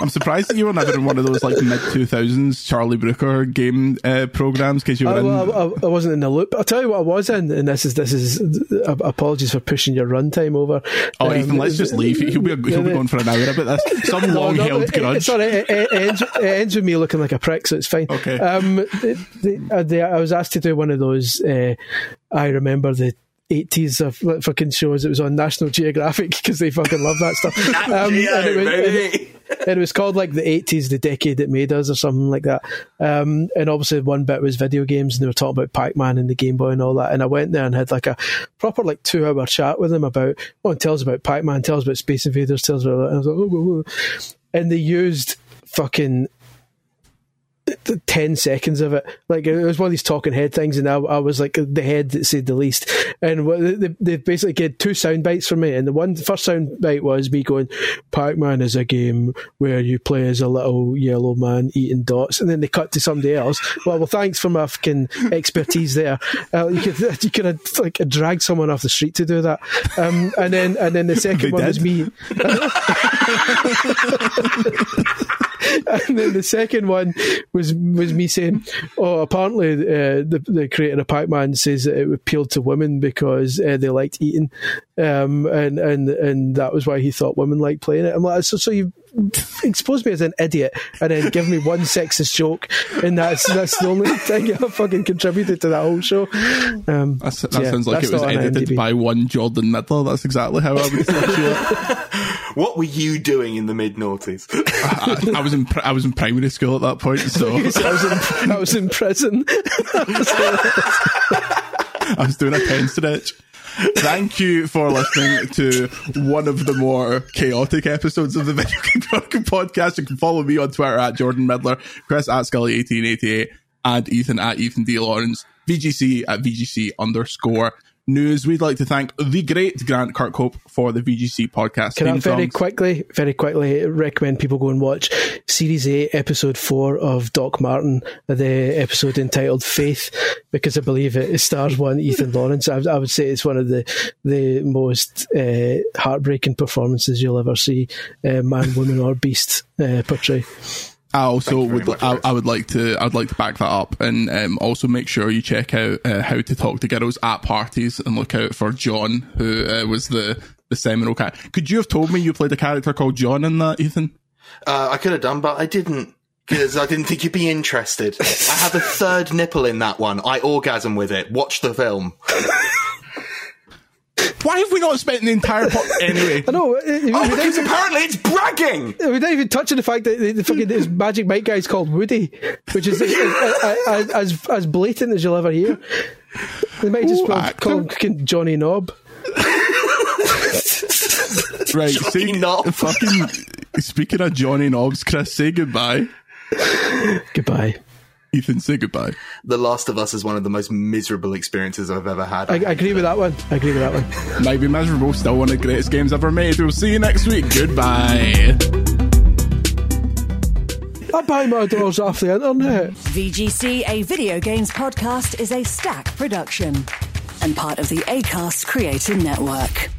A: I'm surprised that you were never in one of those like mid 2000s Charlie Brooker game uh, programs because you were
C: I,
A: in.
C: well, I, I wasn't in the loop. I'll tell you what I was in, and this is this is uh, apologies for pushing your runtime over.
A: Oh,
C: Um,
A: Ethan, let's just leave. He'll be he'll be going for an hour about this. Some
C: No,
A: long
C: no,
A: held
C: it-
A: grudge.
C: Sorry. It, it, ends, it ends with me looking like a prick, so it's fine.
A: Okay.
C: Um, the, the, uh, the, I was asked to do one of those. Uh, I remember the. 80s of like, fucking shows. It was on National Geographic because they fucking love that stuff. Um,
B: Geo,
C: and, it was, and, it,
B: baby.
C: and it was called like the 80s, the decade that made us, or something like that. Um, and obviously, one bit was video games, and they were talking about Pac Man and the Game Boy and all that. And I went there and had like a proper like two hour chat with them about, and tell us about Pac Man, tell us about Space Invaders, tell us about. And I was like, oh, oh, oh. and they used fucking the 10 seconds of it. Like, it was one of these talking head things, and I, I was like the head that said the least. And they, they basically get two sound bites from me. And the one the first sound bite was me going, Pac Man is a game where you play as a little yellow man eating dots. And then they cut to somebody else. Well, well, thanks for my fucking expertise there. Uh, you could, you could have like dragged someone off the street to do that. Um, and then, and then the second
A: They
C: one was me. and then the second one was was me saying, "Oh, apparently uh, the the creator of Pac-Man says that it appealed to women because uh, they liked eating, um, and and and that was why he thought women liked playing it." I'm like, so so you exposed me as an idiot, and then give me one sexist joke, and that's that's the only thing I fucking contributed to that whole show. Um,
A: That's, that
C: yeah,
A: sounds like it was edited
C: IMDb.
A: by one Jordan Middler. That's exactly how I would you up.
B: What were you doing in the mid noughties?
A: I, I was in pri- I was in primary school at that point, so
C: I was in, I was in prison.
A: I was doing a pen stretch. Thank you for listening to one of the more chaotic episodes of the Video Game Broken podcast. You can follow me on Twitter at Jordan Middler, Chris at Scully1888, and Ethan at Ethan D. Lawrence, VGC at VGC underscore news. We'd like to thank the great Grant Kirkhope for the VGC podcast.
C: Can I very quickly, very quickly recommend people go and watch Series 8, Episode 4 of Doc Martin, the episode entitled Faith, because I believe it stars one Ethan Lawrence. I, I would say it's one of the the most uh, heartbreaking performances you'll ever see, uh, man, woman, or beast uh, portray.
A: I also would
B: much,
A: I, I would like to I'd like to back that up and um, also make sure you check out uh, how to talk to girls at parties and look out for John who uh, was the the seminal cat. Could you have told me you played a character called John in that, Ethan?
B: Uh, I could have done, but I didn't. Because I didn't think you'd be interested. I have a third nipple in that one. I orgasm with it. Watch the film.
A: Why have we not spent the entire po- anyway?
C: I know. uh,
B: Oh,
C: we,
B: because
C: even,
B: apparently it's bragging!
C: we don't even touch on the fact that the, the fucking this Magic Mike guy's called Woody, which is as, as as blatant as you'll ever hear. They might just
A: Ooh,
C: call,
A: actor.
C: call him fucking Johnny Knob.
A: Right,
B: Johnny
A: say,
B: Knob.
A: fucking speaking of Johnny Knobs, Chris, say goodbye.
C: Goodbye.
A: Ethan, say goodbye.
B: The Last of Us is one of the most miserable experiences I've ever had.
C: I, I agree with that one. I agree with that one.
A: Might be miserable, still one of the greatest games ever made. We'll see you next week. Goodbye.
C: I buy my doors off the internet.
E: VGC, a video games podcast, is a Stak production and part of the ACAST Creator Network.